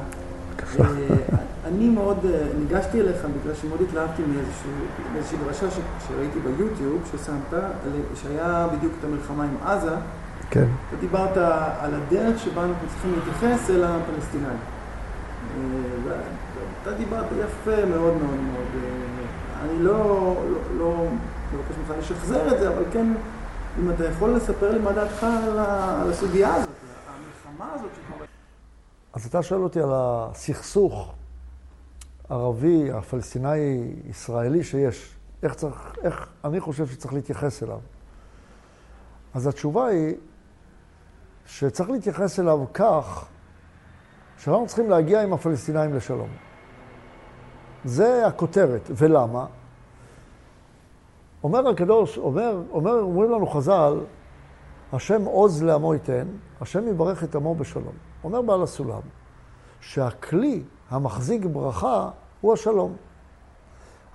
אה, אני מאוד, אה, ניגשתי אליך בגלל שמאוד התלהבתי מאיזושהי דרשה שראיתי ביוטיוב ששמת, שהיה בדיוק את המלחמה עם עזה. כן. ודיברת על הדרך שבה אנחנו צריכים להתייחס אל הפלסטינאים. אה, ואתה דיברת יפה מאוד מאוד מאוד. אני לא, לא, לא מבקש ממך לשחזר את זה, אבל כן, אם אתה יכול לספר לי מה דעתך על הסוגיה הזאת, המלחמה הזאת שקורית. אז אתה שואל אותי על הסכסוך ערבי, הפלסטיני, ישראלי שיש, איך צריך, איך אני חושב שצריך להתייחס אליו. אז התשובה היא שצריך להתייחס אליו כך שאנחנו צריכים להגיע עם הפלסטינאים לשלום. זה הכותרת. ולמה? אומר הקדוש, אומר, אומר, אומרים לנו חז"ל, השם עוז לעמו ייתן, השם יברך את עמו בשלום. אומר בעל הסולם, שהכלי המחזיק ברכה הוא השלום.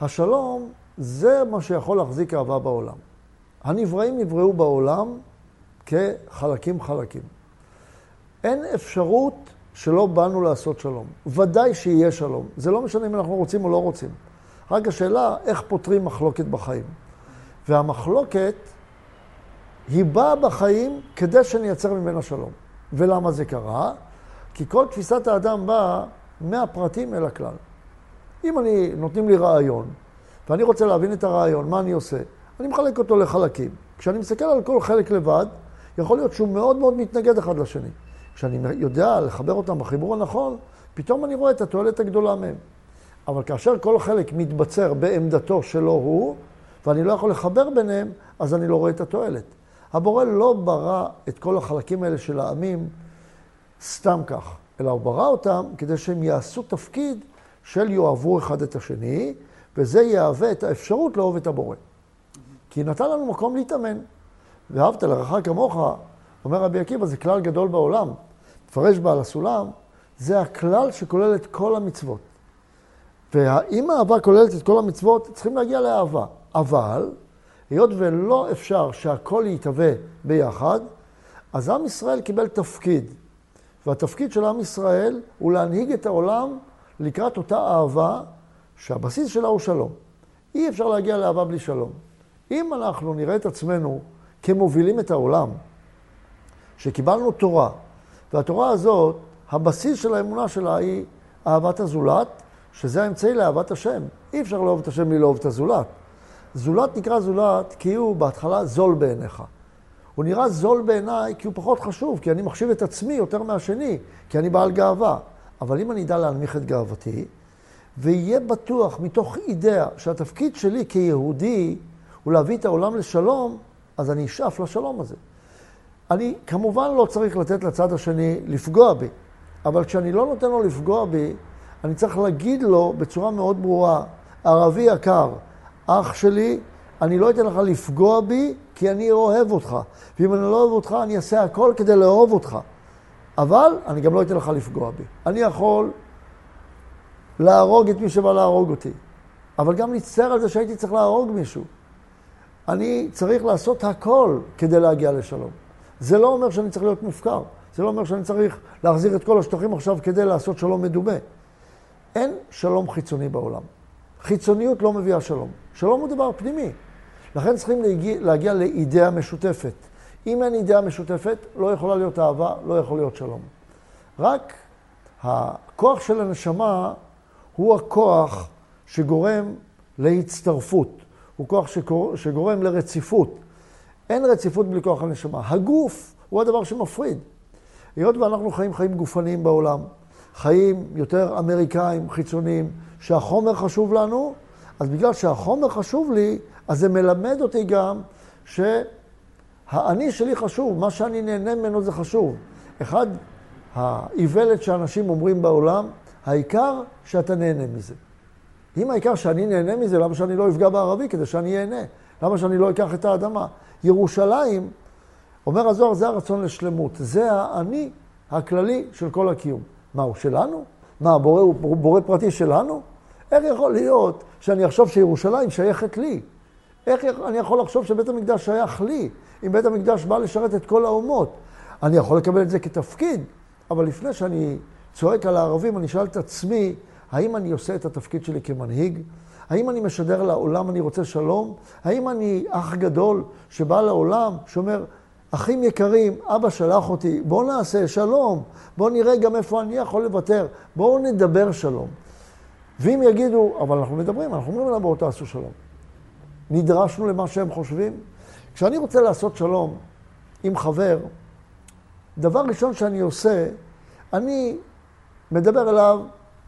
השלום זה מה שיכול להחזיק אהבה בעולם. הנבראים נבראו בעולם כחלקים חלקים. אין אפשרות שלא באנו לעשות שלום. ודאי שיהיה שלום. זה לא משנה אם אנחנו רוצים או לא רוצים. רק השאלה, איך פותרים מחלוקת בחיים. והמחלוקת היא באה בחיים כדי שנייצר ממנה שלום. ולמה זה קרה? כי כל תפיסת האדם באה מהפרטים אל הכלל. אם אני, נותנים לי רעיון, ואני רוצה להבין את הרעיון, מה אני עושה? אני מחלק אותו לחלקים. כשאני מסתכל על כל חלק לבד, יכול להיות שהוא מאוד מאוד מתנגד אחד לשני. כשאני יודע לחבר אותם בחיבור הנכון, פתאום אני רואה את התועלת הגדולה מהם. אבל כאשר כל חלק מתבצר בעמדתו שלו הוא, ואני לא יכול לחבר ביניהם, אז אני לא רואה את התועלת. הבורא לא ברא את כל החלקים האלה של העמים סתם כך, אלא הוא ברא אותם כדי שהם יעשו תפקיד של יאהבו אחד את השני, וזה יהווה את האפשרות לאהוב את הבורא. כי נתן לנו מקום להתאמן. ואהבת לרעך כמוך, אומר רבי עקיבא, זה כלל גדול בעולם. מפרש בעל הסולם, זה הכלל שכולל את כל המצוות. ואם האהבה כוללת את כל המצוות, צריכים להגיע לאהבה. אבל, היות ולא אפשר שהכל יתהווה ביחד, אז עם ישראל קיבל תפקיד. והתפקיד של עם ישראל הוא להנהיג את העולם לקראת אותה אהבה שהבסיס שלה הוא שלום. אי אפשר להגיע לאהבה בלי שלום. אם אנחנו נראה את עצמנו כמובילים את העולם, שקיבלנו תורה, והתורה הזאת, הבסיס של האמונה שלה היא אהבת הזולת, שזה האמצעי לאהבת השם. אי אפשר לאהוב את השם בלי לאהוב את הזולת. זולת נקרא זולת כי הוא בהתחלה זול בעיניך. הוא נראה זול בעיניי כי הוא פחות חשוב, כי אני מחשיב את עצמי יותר מהשני, כי אני בעל גאווה. אבל אם אני אדע להנמיך את גאוותי, ויהיה בטוח מתוך אידאה שהתפקיד שלי כיהודי הוא להביא את העולם לשלום, אז אני אשאף לשלום הזה. אני כמובן לא צריך לתת לצד השני לפגוע בי, אבל כשאני לא נותן לו לפגוע בי, אני צריך להגיד לו בצורה מאוד ברורה, ערבי יקר, אח שלי, אני לא אתן לך לפגוע בי, כי אני אוהב אותך. ואם אני לא אוהב אותך, אני אעשה הכל כדי לאהוב אותך. אבל אני גם לא אתן לך לפגוע בי. אני יכול להרוג את מי שבא להרוג אותי, אבל גם להצטער על זה שהייתי צריך להרוג מישהו. אני צריך לעשות הכל כדי להגיע לשלום. זה לא אומר שאני צריך להיות מופקר. זה לא אומר שאני צריך להחזיר את כל השטחים עכשיו כדי לעשות שלום מדומה. אין שלום חיצוני בעולם. חיצוניות לא מביאה שלום. שלום הוא דבר פנימי. לכן צריכים להגיע, להגיע לאידאה משותפת. אם אין אידאה משותפת, לא יכולה להיות אהבה, לא יכול להיות שלום. רק הכוח של הנשמה הוא הכוח שגורם להצטרפות, הוא כוח שגורם לרציפות. אין רציפות בלי כוח הנשמה. הגוף הוא הדבר שמפריד. היות ואנחנו חיים חיים גופניים בעולם, חיים יותר אמריקאים, חיצוניים, שהחומר חשוב לנו, אז בגלל שהחומר חשוב לי, אז זה מלמד אותי גם שהאני שלי חשוב, מה שאני נהנה ממנו זה חשוב. אחד האיוולת שאנשים אומרים בעולם, העיקר שאתה נהנה מזה. אם העיקר שאני נהנה מזה, למה שאני לא אפגע בערבי כדי שאני אהנה? למה שאני לא אקח את האדמה? ירושלים, אומר הזוהר, זה הרצון לשלמות. זה האני הכללי של כל הקיום. מה, הוא שלנו? מה, הבורא הוא בורא פרטי שלנו? איך יכול להיות שאני אחשוב שירושלים שייכת לי? איך אני יכול לחשוב שבית המקדש שייך לי, אם בית המקדש בא לשרת את כל האומות? אני יכול לקבל את זה כתפקיד, אבל לפני שאני צועק על הערבים, אני אשאל את עצמי, האם אני עושה את התפקיד שלי כמנהיג? האם אני משדר לעולם אני רוצה שלום? האם אני אח גדול שבא לעולם, שאומר, אחים יקרים, אבא שלח אותי, בואו נעשה שלום, בואו נראה גם איפה אני יכול לוותר, בואו נדבר שלום. ואם יגידו, אבל אנחנו מדברים, אנחנו אומרים להם, בואו תעשו שלום. נדרשנו למה שהם חושבים. כשאני רוצה לעשות שלום עם חבר, דבר ראשון שאני עושה, אני מדבר אליו,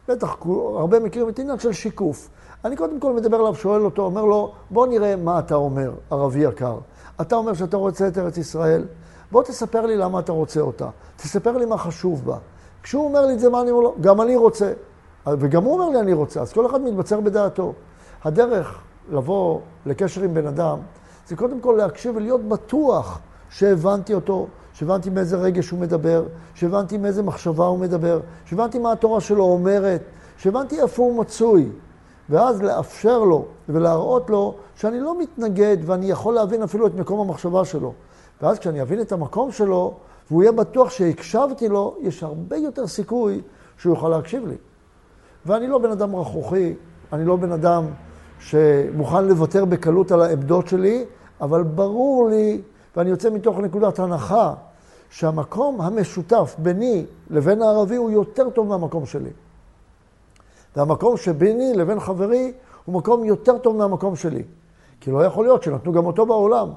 בטח הרבה מכירים את העניין של שיקוף. אני קודם כל מדבר אליו, שואל אותו, אומר לו, בוא נראה מה אתה אומר, ערבי יקר. אתה אומר שאתה רוצה את ארץ ישראל, בוא תספר לי למה אתה רוצה אותה. תספר לי מה חשוב בה. כשהוא אומר לי את זה, מה אני אומר לו? גם אני רוצה. וגם הוא אומר לי אני רוצה, אז כל אחד מתבצר בדעתו. הדרך לבוא לקשר עם בן אדם, זה קודם כל להקשיב ולהיות בטוח שהבנתי אותו, שהבנתי מאיזה רגש הוא מדבר, שהבנתי מאיזה מחשבה הוא מדבר, שהבנתי מה התורה שלו אומרת, שהבנתי איפה הוא מצוי. ואז לאפשר לו ולהראות לו שאני לא מתנגד ואני יכול להבין אפילו את מקום המחשבה שלו. ואז כשאני אבין את המקום שלו, והוא יהיה בטוח שהקשבתי לו, יש הרבה יותר סיכוי שהוא יוכל להקשיב לי. ואני לא בן אדם רכרוכי, אני לא בן אדם שמוכן לוותר בקלות על העמדות שלי, אבל ברור לי, ואני יוצא מתוך נקודת הנחה, שהמקום המשותף ביני לבין הערבי הוא יותר טוב מהמקום שלי. והמקום שביני לבין חברי הוא מקום יותר טוב מהמקום שלי. כי לא יכול להיות שנתנו גם אותו בעולם.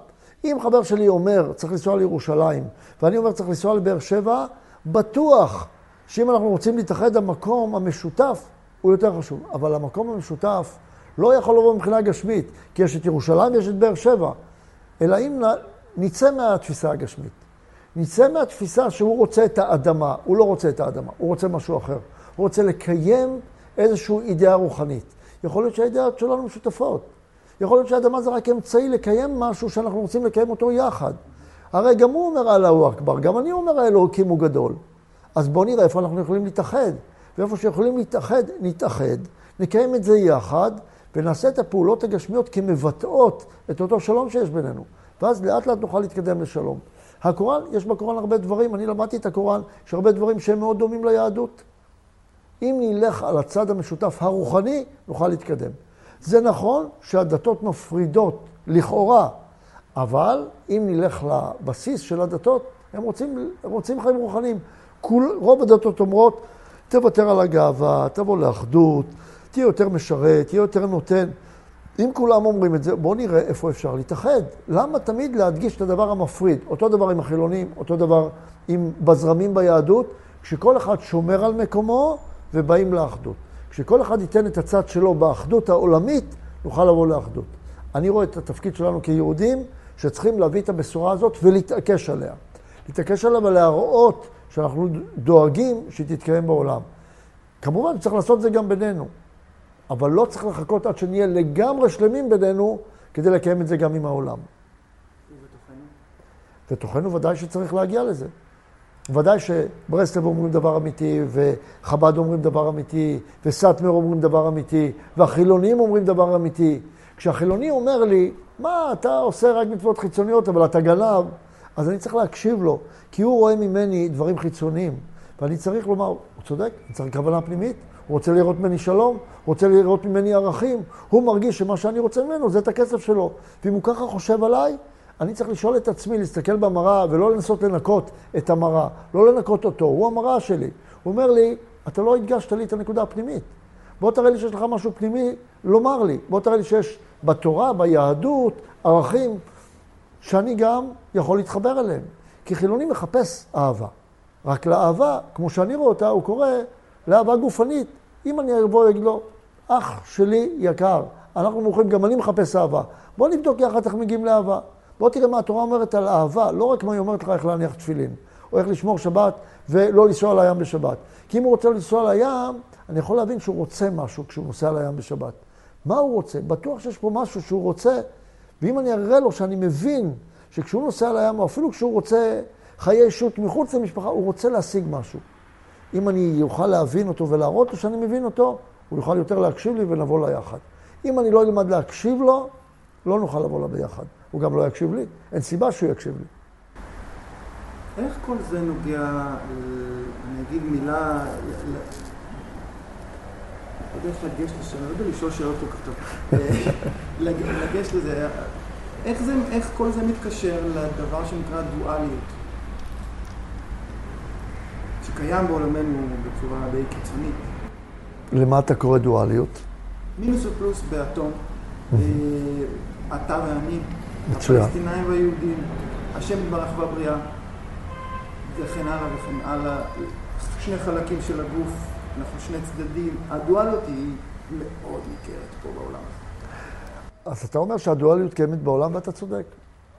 אם חבר שלי אומר, צריך לנסוע לירושלים, ואני אומר, צריך לנסוע לבאר שבע, בטוח שאם אנחנו רוצים להתאחד, המקום המשותף הוא יותר חשוב. אבל המקום המשותף לא יכול לבוא מבחינה גשמית, כי יש את ירושלים ויש את באר שבע. אלא אם נצא מהתפיסה הגשמית. נצא מהתפיסה שהוא רוצה את האדמה, הוא לא רוצה את האדמה, הוא רוצה משהו אחר. הוא רוצה לקיים איזושהי אידאה רוחנית. יכול להיות שהאידאות שלנו משותפות. יכול להיות שהאדמה זה רק אמצעי לקיים משהו שאנחנו רוצים לקיים אותו יחד. הרי גם הוא אומר אללהו אכבר, גם אני אומר האלוהים הוא גדול. אז בואו נראה איפה אנחנו יכולים להתאחד. ואיפה שיכולים להתאחד, נתאחד, נקיים את זה יחד, ונעשה את הפעולות הגשמיות כמבטאות את אותו שלום שיש בינינו. ואז לאט לאט נוכל להתקדם לשלום. הקוראן, יש בקוראן הרבה דברים, אני למדתי את הקוראן, יש הרבה דברים שהם מאוד דומים ליהדות. אם נלך על הצד המשותף הרוחני, נוכל להתקדם. זה נכון שהדתות מפרידות, לכאורה, אבל אם נלך לבסיס של הדתות, הם רוצים, הם רוצים חיים רוחניים. כול, רוב הדתות אומרות, תוותר על הגאווה, תבוא לאחדות, תהיה יותר משרת, תהיה יותר נותן. אם כולם אומרים את זה, בואו נראה איפה אפשר להתאחד. למה תמיד להדגיש את הדבר המפריד? אותו דבר עם החילונים, אותו דבר עם בזרמים ביהדות, כשכל אחד שומר על מקומו ובאים לאחדות. כשכל אחד ייתן את הצד שלו באחדות העולמית, נוכל לבוא לאחדות. אני רואה את התפקיד שלנו כיהודים, שצריכים להביא את הבשורה הזאת ולהתעקש עליה. להתעקש עליה ולהראות שאנחנו דואגים שהיא תתקיים בעולם. כמובן, צריך לעשות את זה גם בינינו, אבל לא צריך לחכות עד שנהיה לגמרי שלמים בינינו כדי לקיים את זה גם עם העולם. ובתוכנו? בתוכנו ודאי שצריך להגיע לזה. ודאי שברסלב אומרים דבר אמיתי, וחב"ד אומרים דבר אמיתי, וסאטמר אומרים דבר אמיתי, והחילונים אומרים דבר אמיתי. כשהחילוני אומר לי, מה, אתה עושה רק מצוות חיצוניות, אבל אתה גנב, אז אני צריך להקשיב לו, כי הוא רואה ממני דברים חיצוניים, ואני צריך לומר, הוא צודק, אני צריך כוונה פנימית, הוא רוצה לראות ממני שלום, הוא רוצה לראות ממני ערכים, הוא מרגיש שמה שאני רוצה ממנו זה את הכסף שלו. ואם הוא ככה חושב עליי, אני צריך לשאול את עצמי, להסתכל במראה ולא לנסות לנקות את המראה, לא לנקות אותו, הוא המראה שלי. הוא אומר לי, אתה לא הדגשת לי את הנקודה הפנימית. בוא תראה לי שיש לך משהו פנימי לומר לי. בוא תראה לי שיש בתורה, ביהדות, ערכים שאני גם יכול להתחבר אליהם. כי חילוני מחפש אהבה. רק לאהבה, כמו שאני רואה אותה, הוא קורא לאהבה גופנית. אם אני אבוא ואגיד לו, אח שלי יקר, אנחנו מוכרים, גם אני מחפש אהבה. בוא נבדוק יחד איך מגיעים לאהבה. בוא תראה מה התורה אומרת על אהבה, לא רק מה היא אומרת לך איך להניח תפילין, או איך לשמור שבת ולא לנסוע לים בשבת. כי אם הוא רוצה לנסוע לים, אני יכול להבין שהוא רוצה משהו כשהוא נוסע לים בשבת. מה הוא רוצה? בטוח שיש פה משהו שהוא רוצה, ואם אני אראה לו שאני מבין שכשהוא נוסע לים, או אפילו כשהוא רוצה חיי אישות מחוץ למשפחה, הוא רוצה להשיג משהו. אם אני אוכל להבין אותו ולהראות לו שאני מבין אותו, הוא יוכל יותר להקשיב לי ונבוא ליחד. אם אני לא אלמד להקשיב לו, לא נוכל לבוא לה ביחד. הוא גם לא יקשיב לי. אין סיבה שהוא יקשיב לי. איך כל זה נוגע, אני אגיד מילה, לא יודע איך לגשת לשם, לא יודע לשאול שאלות כל כך טוב. לגשת לזה, איך, זה, איך כל זה מתקשר לדבר שנקרא דואליות, שקיים בעולמנו בצורה די קיצונית? למה אתה קורא דואליות? מינוס ופלוס באטום, אה, אתה ואני. הפלסטינאים והיהודים, השם יתברך בבריאה, וכן הלאה וכן הלאה, שני חלקים של הגוף, אנחנו שני צדדים, הדואליות היא מאוד ניכרת פה בעולם הזה. אז אתה אומר שהדואליות קיימת בעולם ואתה צודק.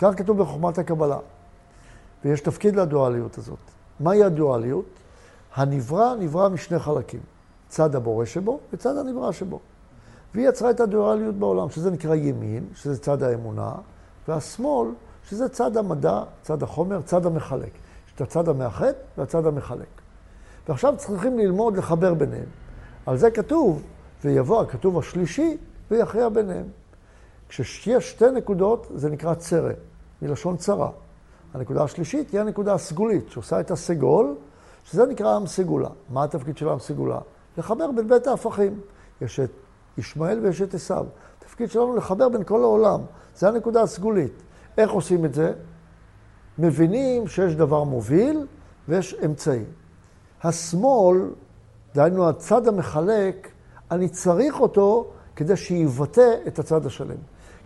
כך כתוב בחוכמת הקבלה. ויש תפקיד לדואליות הזאת. מהי הדואליות? הנברא נברא משני חלקים, צד הבורא שבו וצד הנברא שבו. והיא יצרה את הדואליות בעולם, שזה נקרא ימין, שזה צד האמונה, והשמאל, שזה צד המדע, צד החומר, צד המחלק. יש את הצד המאחד והצד המחלק. ועכשיו צריכים ללמוד לחבר ביניהם. על זה כתוב, ויבוא הכתוב השלישי ויכריע ביניהם. כשיש שתי נקודות, זה נקרא צרה, מלשון צרה. הנקודה השלישית היא הנקודה הסגולית, שעושה את הסגול, שזה נקרא עם סגולה. מה התפקיד של עם סגולה? לחבר בין בית ההפכים. יש את ישמעאל ויש את עשיו. התפקיד שלנו לחבר בין כל העולם. זה הנקודה הסגולית. איך עושים את זה? מבינים שיש דבר מוביל ויש אמצעי. השמאל, דהיינו הצד המחלק, אני צריך אותו כדי שיבטא את הצד השלם.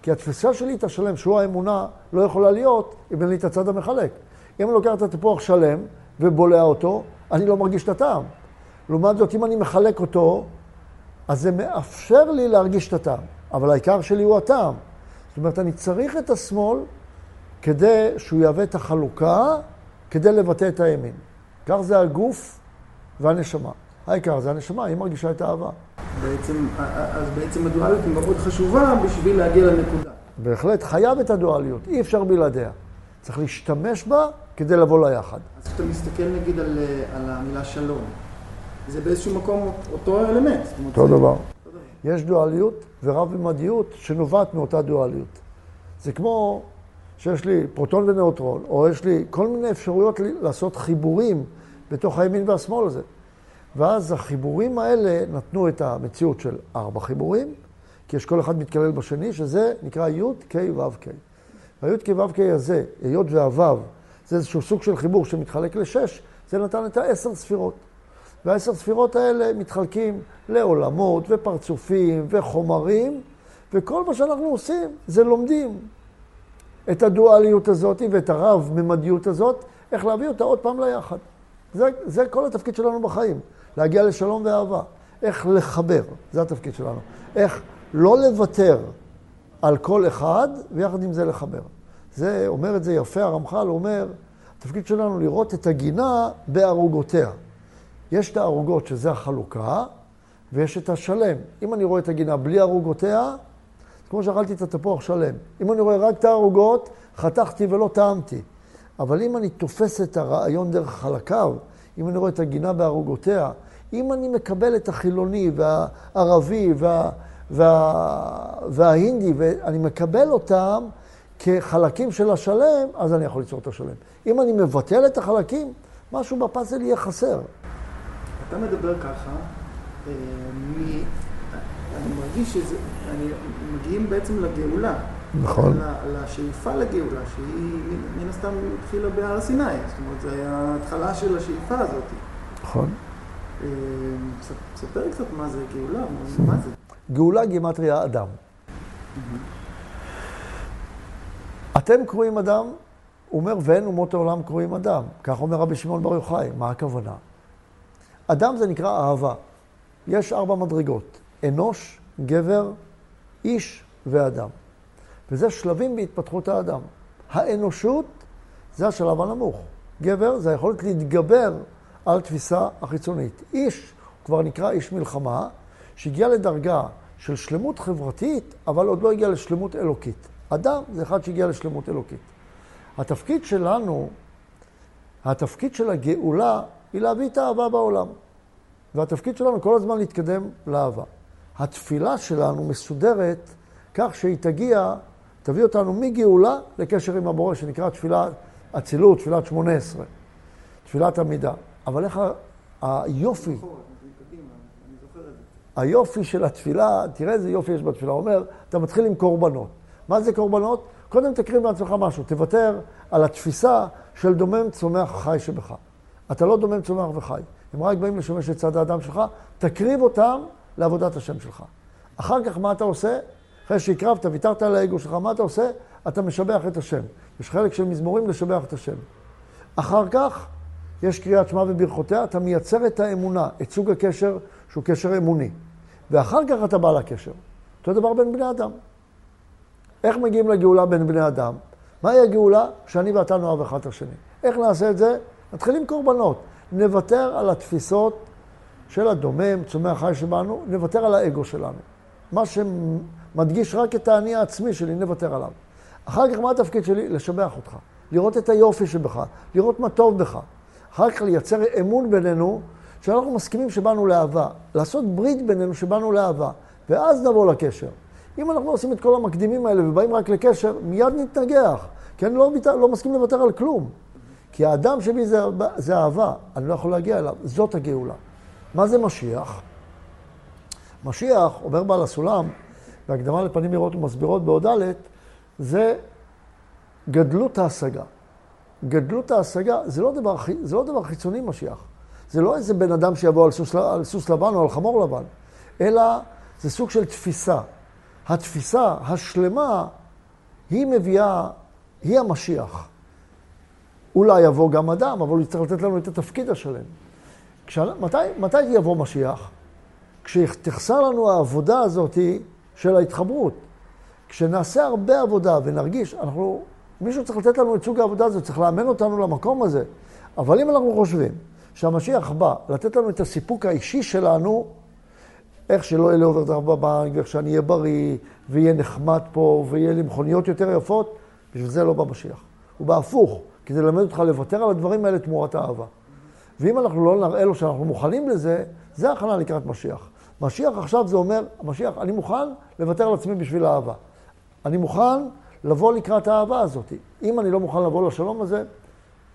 כי התפיסה שלי את השלם, שהוא האמונה, לא יכולה להיות אם אין לי את הצד המחלק. אם אני לוקח את התפוח שלם ובולע אותו, אני לא מרגיש את הטעם. לעומת זאת, אם אני מחלק אותו, אז זה מאפשר לי להרגיש את הטעם. אבל העיקר שלי הוא הטעם. זאת אומרת, אני צריך את השמאל כדי שהוא יהווה את החלוקה, כדי לבטא את הימין. כך זה הגוף והנשמה. העיקר זה הנשמה, היא מרגישה את האהבה. בעצם, אז בעצם הדואליות היא מאוד חשובה בשביל להגיע לנקודה. בהחלט, חייב את הדואליות, אי אפשר בלעדיה. צריך להשתמש בה כדי לבוא ליחד. אז כשאתה מסתכל נגיד על, על המילה שלום, זה באיזשהו מקום אותו אלמנט. אותו דבר. יש דואליות ורב-ממדיות שנובעת מאותה דואליות. זה כמו שיש לי פרוטון ונאוטרון, או יש לי כל מיני אפשרויות לעשות חיבורים בתוך הימין והשמאל הזה. ואז החיבורים האלה נתנו את המציאות של ארבע חיבורים, כי יש כל אחד מתקלל בשני, שזה נקרא י' ק' ו' ק'. והי' ק' ו' ק' הזה, היות והו', זה איזשהו סוג של חיבור שמתחלק לשש, זה נתן את העשר ספירות. והעשר ספירות האלה מתחלקים לעולמות ופרצופים וחומרים, וכל מה שאנחנו עושים זה לומדים את הדואליות הזאת ואת הרב-ממדיות הזאת, איך להביא אותה עוד פעם ליחד. זה, זה כל התפקיד שלנו בחיים, להגיע לשלום ואהבה. איך לחבר, זה התפקיד שלנו. איך לא לוותר על כל אחד, ויחד עם זה לחבר. זה, אומר את זה יפה הרמח"ל, אומר, התפקיד שלנו לראות את הגינה בערוגותיה. יש את הערוגות, שזה החלוקה, ויש את השלם. אם אני רואה את הגינה בלי ערוגותיה, כמו שאכלתי את התפוח שלם. אם אני רואה רק את הערוגות, חתכתי ולא טעמתי. אבל אם אני תופס את הרעיון דרך חלקיו, אם אני רואה את הגינה בערוגותיה, אם אני מקבל את החילוני והערבי וה, וה, וההינדי, ואני מקבל אותם כחלקים של השלם, אז אני יכול ליצור את השלם. אם אני מבטל את החלקים, משהו בפאזל יהיה חסר. אתה מדבר ככה, אה. אני מרגיש שזה, אני, מגיעים בעצם לגאולה. נכון. לשאיפה לגאולה, שהיא מן הסתם התחילה בהר סיני, זאת אומרת, זו הייתה ההתחלה של השאיפה הזאת. נכון. אה, ספר קצת מה זה גאולה, מה זה? גאולה גימטריה אדם. אתם קרואים אדם, הוא אומר, ואין אומות העולם קרואים אדם. כך אומר רבי שמעון בר יוחאי. מה הכוונה? אדם זה נקרא אהבה. יש ארבע מדרגות, אנוש, גבר, איש ואדם. וזה שלבים בהתפתחות האדם. האנושות זה השלב הנמוך. גבר זה היכולת להתגבר על תפיסה החיצונית. איש, הוא כבר נקרא איש מלחמה, שהגיע לדרגה של שלמות חברתית, אבל עוד לא הגיע לשלמות אלוקית. אדם זה אחד שהגיע לשלמות אלוקית. התפקיד שלנו, התפקיד של הגאולה, היא להביא את האהבה בעולם. והתפקיד שלנו כל הזמן להתקדם לאהבה. התפילה שלנו מסודרת כך שהיא תגיע, תביא אותנו מגאולה לקשר עם הבורא, שנקרא תפילה אצילות, תפילת שמונה עשרה, תפילת עמידה. אבל איך היופי, היופי של התפילה, תראה איזה יופי יש בתפילה. הוא אומר, אתה מתחיל עם קורבנות. מה זה קורבנות? קודם תקריב בעצמך משהו, תוותר על התפיסה של דומם צומח חי שבך. אתה לא דומם צומח וחי. הם רק באים לשמש את צד האדם שלך, תקריב אותם לעבודת השם שלך. אחר כך מה אתה עושה? אחרי שהקרבת, ויתרת על האגו שלך, מה אתה עושה? אתה משבח את השם. יש חלק של מזמורים לשבח את השם. אחר כך, יש קריאת שמע וברכותיה, אתה מייצר את האמונה, את סוג הקשר שהוא קשר אמוני. ואחר כך אתה בא לקשר. אותו דבר בין בני אדם. איך מגיעים לגאולה בין בני אדם? מהי הגאולה? שאני ואתה נאהב אחד את השני. איך נעשה את זה? נתחיל עם קורבנות. נוותר על התפיסות של הדומם, צומח חי שבנו, נוותר על האגו שלנו. מה שמדגיש רק את האני העצמי שלי, נוותר עליו. אחר כך מה התפקיד שלי? לשבח אותך. לראות את היופי שבך, לראות מה טוב בך. אחר כך לייצר אמון בינינו, שאנחנו מסכימים שבאנו לאהבה. לעשות ברית בינינו שבאנו לאהבה. ואז נבוא לקשר. אם אנחנו עושים את כל המקדימים האלה ובאים רק לקשר, מיד נתנגח. כי אני לא, לא מסכים לוותר על כלום. כי האדם שבי זה, זה אהבה, אני לא יכול להגיע אליו. זאת הגאולה. מה זה משיח? משיח, אומר בעל הסולם, בהקדמה לפנים נראות ומסבירות בעוד ד', זה גדלות ההשגה. גדלות ההשגה זה לא דבר, זה לא דבר חיצוני משיח. זה לא איזה בן אדם שיבוא על סוס, על סוס לבן או על חמור לבן, אלא זה סוג של תפיסה. התפיסה השלמה, היא מביאה, היא המשיח. אולי יבוא גם אדם, אבל הוא יצטרך לתת לנו את התפקיד השלם. כש... מתי, מתי יבוא משיח? כשתחסר לנו העבודה הזאת של ההתחברות. כשנעשה הרבה עבודה ונרגיש, אנחנו, מישהו צריך לתת לנו את סוג העבודה הזאת, צריך לאמן אותנו למקום הזה. אבל אם אנחנו חושבים שהמשיח בא לתת לנו את הסיפוק האישי שלנו, איך שלא יהיה לי אוברדרפט בבנק, ואיך שאני אהיה בריא, ויהיה נחמד פה, ויהיה לי מכוניות יותר יפות, בשביל זה לא בא משיח. הוא בא הפוך, כדי ללמד אותך לוותר על הדברים האלה תמורת אהבה. ואם אנחנו לא נראה לו שאנחנו מוכנים לזה, זה הכנה לקראת משיח. משיח עכשיו זה אומר, משיח, אני מוכן לוותר על עצמי בשביל אהבה. אני מוכן לבוא לקראת האהבה הזאת. אם אני לא מוכן לבוא לשלום הזה,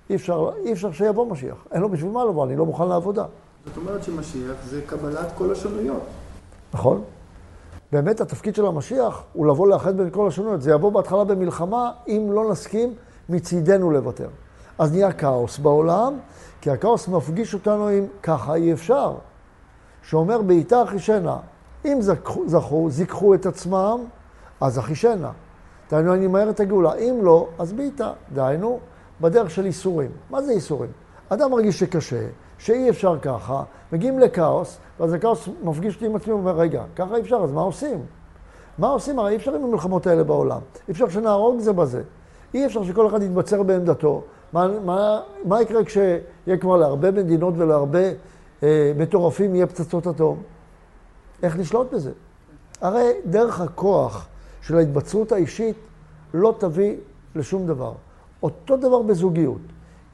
אי אפשר, אי אפשר שיבוא משיח. אין לו בשביל מה לבוא, אני לא מוכן לעבודה. זאת אומרת שמשיח זה קבלת כל השונויות. נכון. באמת התפקיד של המשיח הוא לבוא לאחד בין כל השונויות. זה יבוא בהתחלה במלחמה, אם לא נסכים מצידנו לוותר. אז נהיה כאוס בעולם, כי הכאוס מפגיש אותנו עם ככה אי אפשר. שאומר בעיטה אחישנה, אם זכו, זכו, זיככו את עצמם, אז אחישנה. דהיינו, אני אמהר את הגאולה. אם לא, אז בעיטה. דהיינו, בדרך של איסורים. מה זה איסורים? אדם מרגיש שקשה, שאי אפשר ככה, מגיעים לכאוס, ואז הכאוס מפגיש אותי עם עצמי ואומר, רגע, ככה אי אפשר, אז מה עושים? מה עושים? הרי אי אפשר עם המלחמות האלה בעולם. אי אפשר שנהרוג זה בזה. אי אפשר שכל אחד יתבצר בעמדתו. מה, מה, מה יקרה כשיהיה כבר להרבה מדינות ולהרבה מטורפים יהיה פצצות אטום? איך נשלוט בזה? הרי דרך הכוח של ההתבצרות האישית לא תביא לשום דבר. אותו דבר בזוגיות.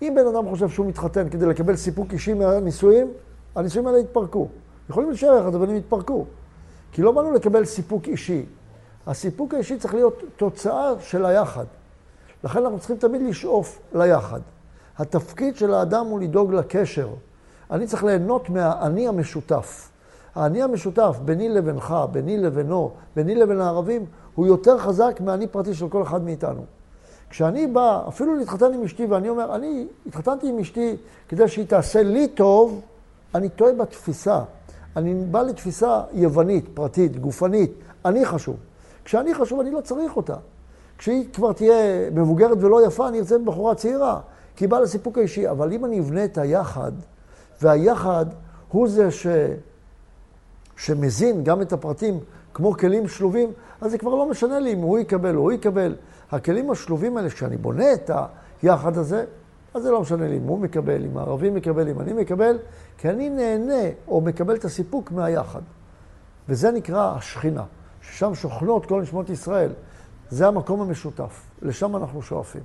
אם בן אדם חושב שהוא מתחתן כדי לקבל סיפוק אישי מהנישואים, הנישואים האלה יתפרקו. יכולים להישאר יחד, אבל הם יתפרקו. כי לא באנו לקבל סיפוק אישי. הסיפוק האישי צריך להיות תוצאה של היחד. לכן אנחנו צריכים תמיד לשאוף ליחד. התפקיד של האדם הוא לדאוג לקשר. אני צריך ליהנות מהאני המשותף. האני המשותף ביני לבינך, ביני לבינו, ביני לבין הערבים, הוא יותר חזק מהאני פרטי של כל אחד מאיתנו. כשאני בא, אפילו להתחתן עם אשתי, ואני אומר, אני התחתנתי עם אשתי כדי שהיא תעשה לי טוב, אני טועה בתפיסה. אני בא לתפיסה יוונית, פרטית, גופנית. אני חשוב. כשאני חשוב, אני לא צריך אותה. כשהיא כבר תהיה מבוגרת ולא יפה, אני ארצה בחורה צעירה, כי היא באה לסיפוק האישי. אבל אם אני אבנה את היחד, והיחד הוא זה ש... שמזין גם את הפרטים כמו כלים שלובים, אז זה כבר לא משנה לי אם הוא יקבל או הוא יקבל. הכלים השלובים האלה, כשאני בונה את היחד הזה, אז זה לא משנה לי אם הוא מקבל, אם הערבי מקבל, אם אני מקבל, כי אני נהנה או מקבל את הסיפוק מהיחד. וזה נקרא השכינה, ששם שוכנות כל נשמות ישראל. זה המקום המשותף, לשם אנחנו שואפים.